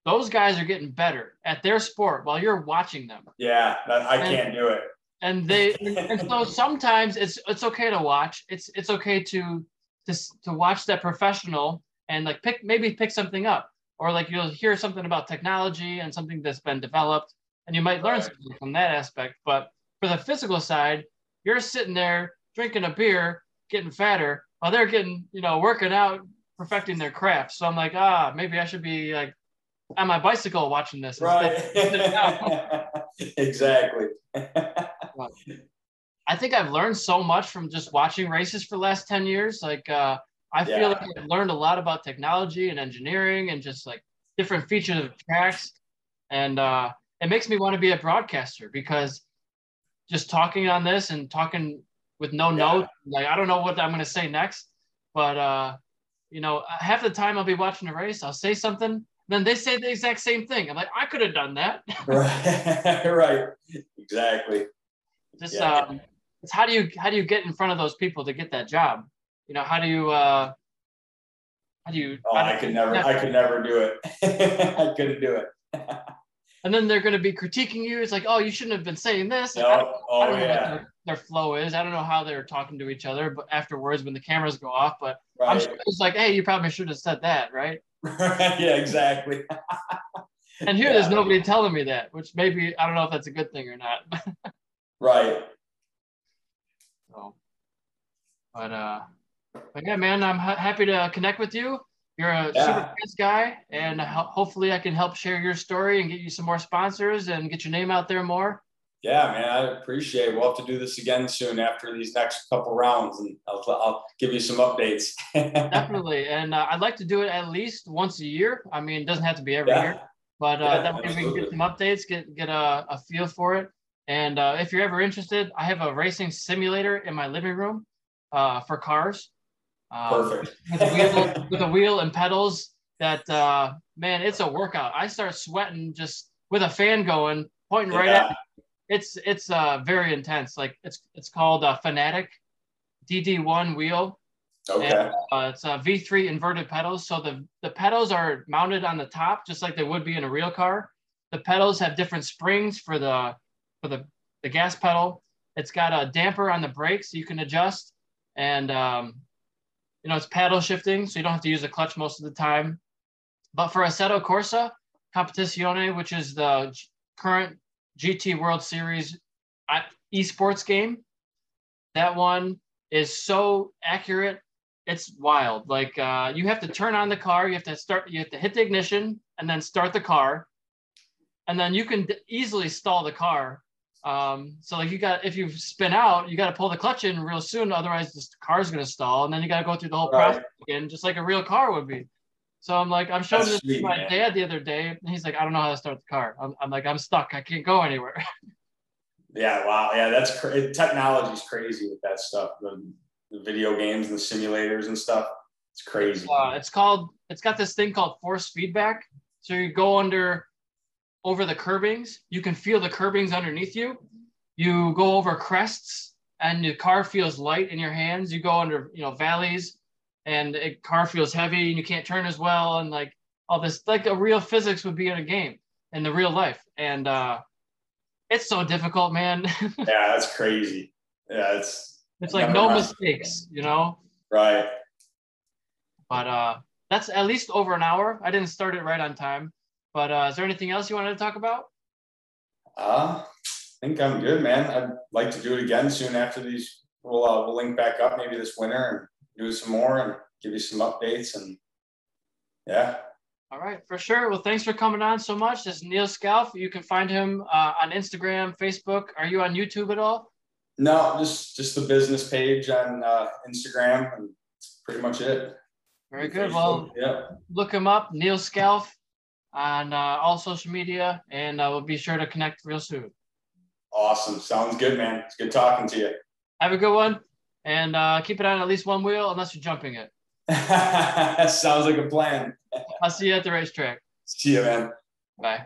those guys are getting better at their sport while you're watching them. Yeah, that, I And- can't do it. And they *laughs* and so sometimes it's it's okay to watch. It's it's okay to to to watch that professional and like pick maybe pick something up or like you'll hear something about technology and something that's been developed and you might learn Right. something from that aspect. But for the physical side, you're sitting there drinking a beer, getting fatter while they're getting, you know, working out, perfecting their craft. So I'm like, ah, maybe I should be like on my bicycle watching this. Right. *laughs* *laughs* exactly. *laughs* I think I've learned so much from just watching races for the last 10 years. Like, uh, I feel Yeah. like I've learned a lot about technology and engineering and just like different features of tracks. And uh, it makes me want to be a broadcaster because just talking on this and talking with no Yeah. notes, like, I don't know what I'm going to say next. But, uh, you know, half the time I'll be watching a race, I'll say something, then they say the exact same thing. I'm like, I could have done that. *laughs* right. right. Exactly. just Yeah. um it's how do you how do you get in front of those people to get that job you know how do you uh how do you? Oh, I, I could never. I could never do it. *laughs* I couldn't do it. *laughs* and then they're going to be critiquing you. It's like, oh, you shouldn't have been saying this. No. I don't, oh, I don't know yeah. their, their, flow is. I don't know how they're talking to each other, but afterwards when the cameras go off. But right. I'm sure it's like, hey, you probably should have said that, right? Yeah, exactly. *laughs* and here, yeah. there's nobody telling me that, which maybe I don't know if that's a good thing or not. *laughs* right. So, but uh, but yeah, man, I'm ha- happy to connect with you. You're a yeah. super nice guy, and ho- hopefully, I can help share your story and get you some more sponsors and get your name out there more. Yeah, man, I appreciate it. We'll have to do this again soon after these next couple rounds, and I'll, I'll give you some updates. *laughs* Definitely, and uh, I'd like to do it at least once a year. I mean, it doesn't have to be every yeah. year, but uh, yeah, that way absolutely. we can get some updates, get get a, a feel for it. And uh, if you're ever interested, I have a racing simulator in my living room uh, for cars. Um, Perfect. with, a wheel, with a wheel and pedals that, uh, man, it's a workout. I start sweating just with a fan going, pointing right at me. It's, it's uh, very intense. Like it's, it's called uh, Fanatec DD1 wheel. Okay. And, uh, it's a V3 inverted pedals. So the, the pedals are mounted on the top, just like they would be in a real car. The pedals have different springs for the, for the, the gas pedal. It's got a damper on the brakes so you can adjust. And, um, you know, it's paddle shifting, so you don't have to use the clutch most of the time. But for Assetto Corsa Competizione, which is the current GT World Series esports game, that one is so accurate. It's wild. Like uh, you have to turn on the car, you have to start, you have to hit the ignition and then start the car, and then you can d- easily stall the car. Um, so like you got if you spin out, you got to pull the clutch in real soon, otherwise the car's gonna stall, and then you got to go through the whole Right. process again, just like a real car would be. So I'm like, I'm showing That's this to my man. dad the other day, and he's like, I don't know how to start the car. I'm, I'm like, I'm stuck. I can't go anywhere. *laughs* Yeah, wow. Yeah, that's cra- technology's crazy with that stuff. The, the video games and the simulators and stuff. It's crazy. uh, it's called it's got this thing called force feedback so you go under over the curbings you can feel the curbings underneath you you go over crests and the car feels light in your hands you go under you know valleys and the car feels heavy and you can't turn as well and like all this like a real physics would be in a game in the real life and uh it's so difficult man *laughs* yeah, that's crazy. Yeah, it's it's like no mind. mistakes you know right. But uh, that's at least over an hour. I didn't start it right on time. But uh, is there anything else you wanted to talk about? Uh, I think I'm good, man. I'd like to do it again soon after these. We'll uh, we'll link back up maybe this winter and do some more and give you some updates and yeah. All right, for sure. Well, thanks for coming on so much. This is Neal Scalf. You can find him uh, on Instagram, Facebook. Are you on YouTube at all? No, just just the business page on uh, Instagram and that's pretty much it. Very good. Well, yeah. look him up, Neal Scalf, on uh, all social media, and uh, we'll be sure to connect real soon. Awesome. Sounds good, man. It's good talking to you. Have a good one, and uh, keep it on at least one wheel unless you're jumping it. *laughs* Sounds like a plan. I'll see you at the racetrack. See you, man. Bye.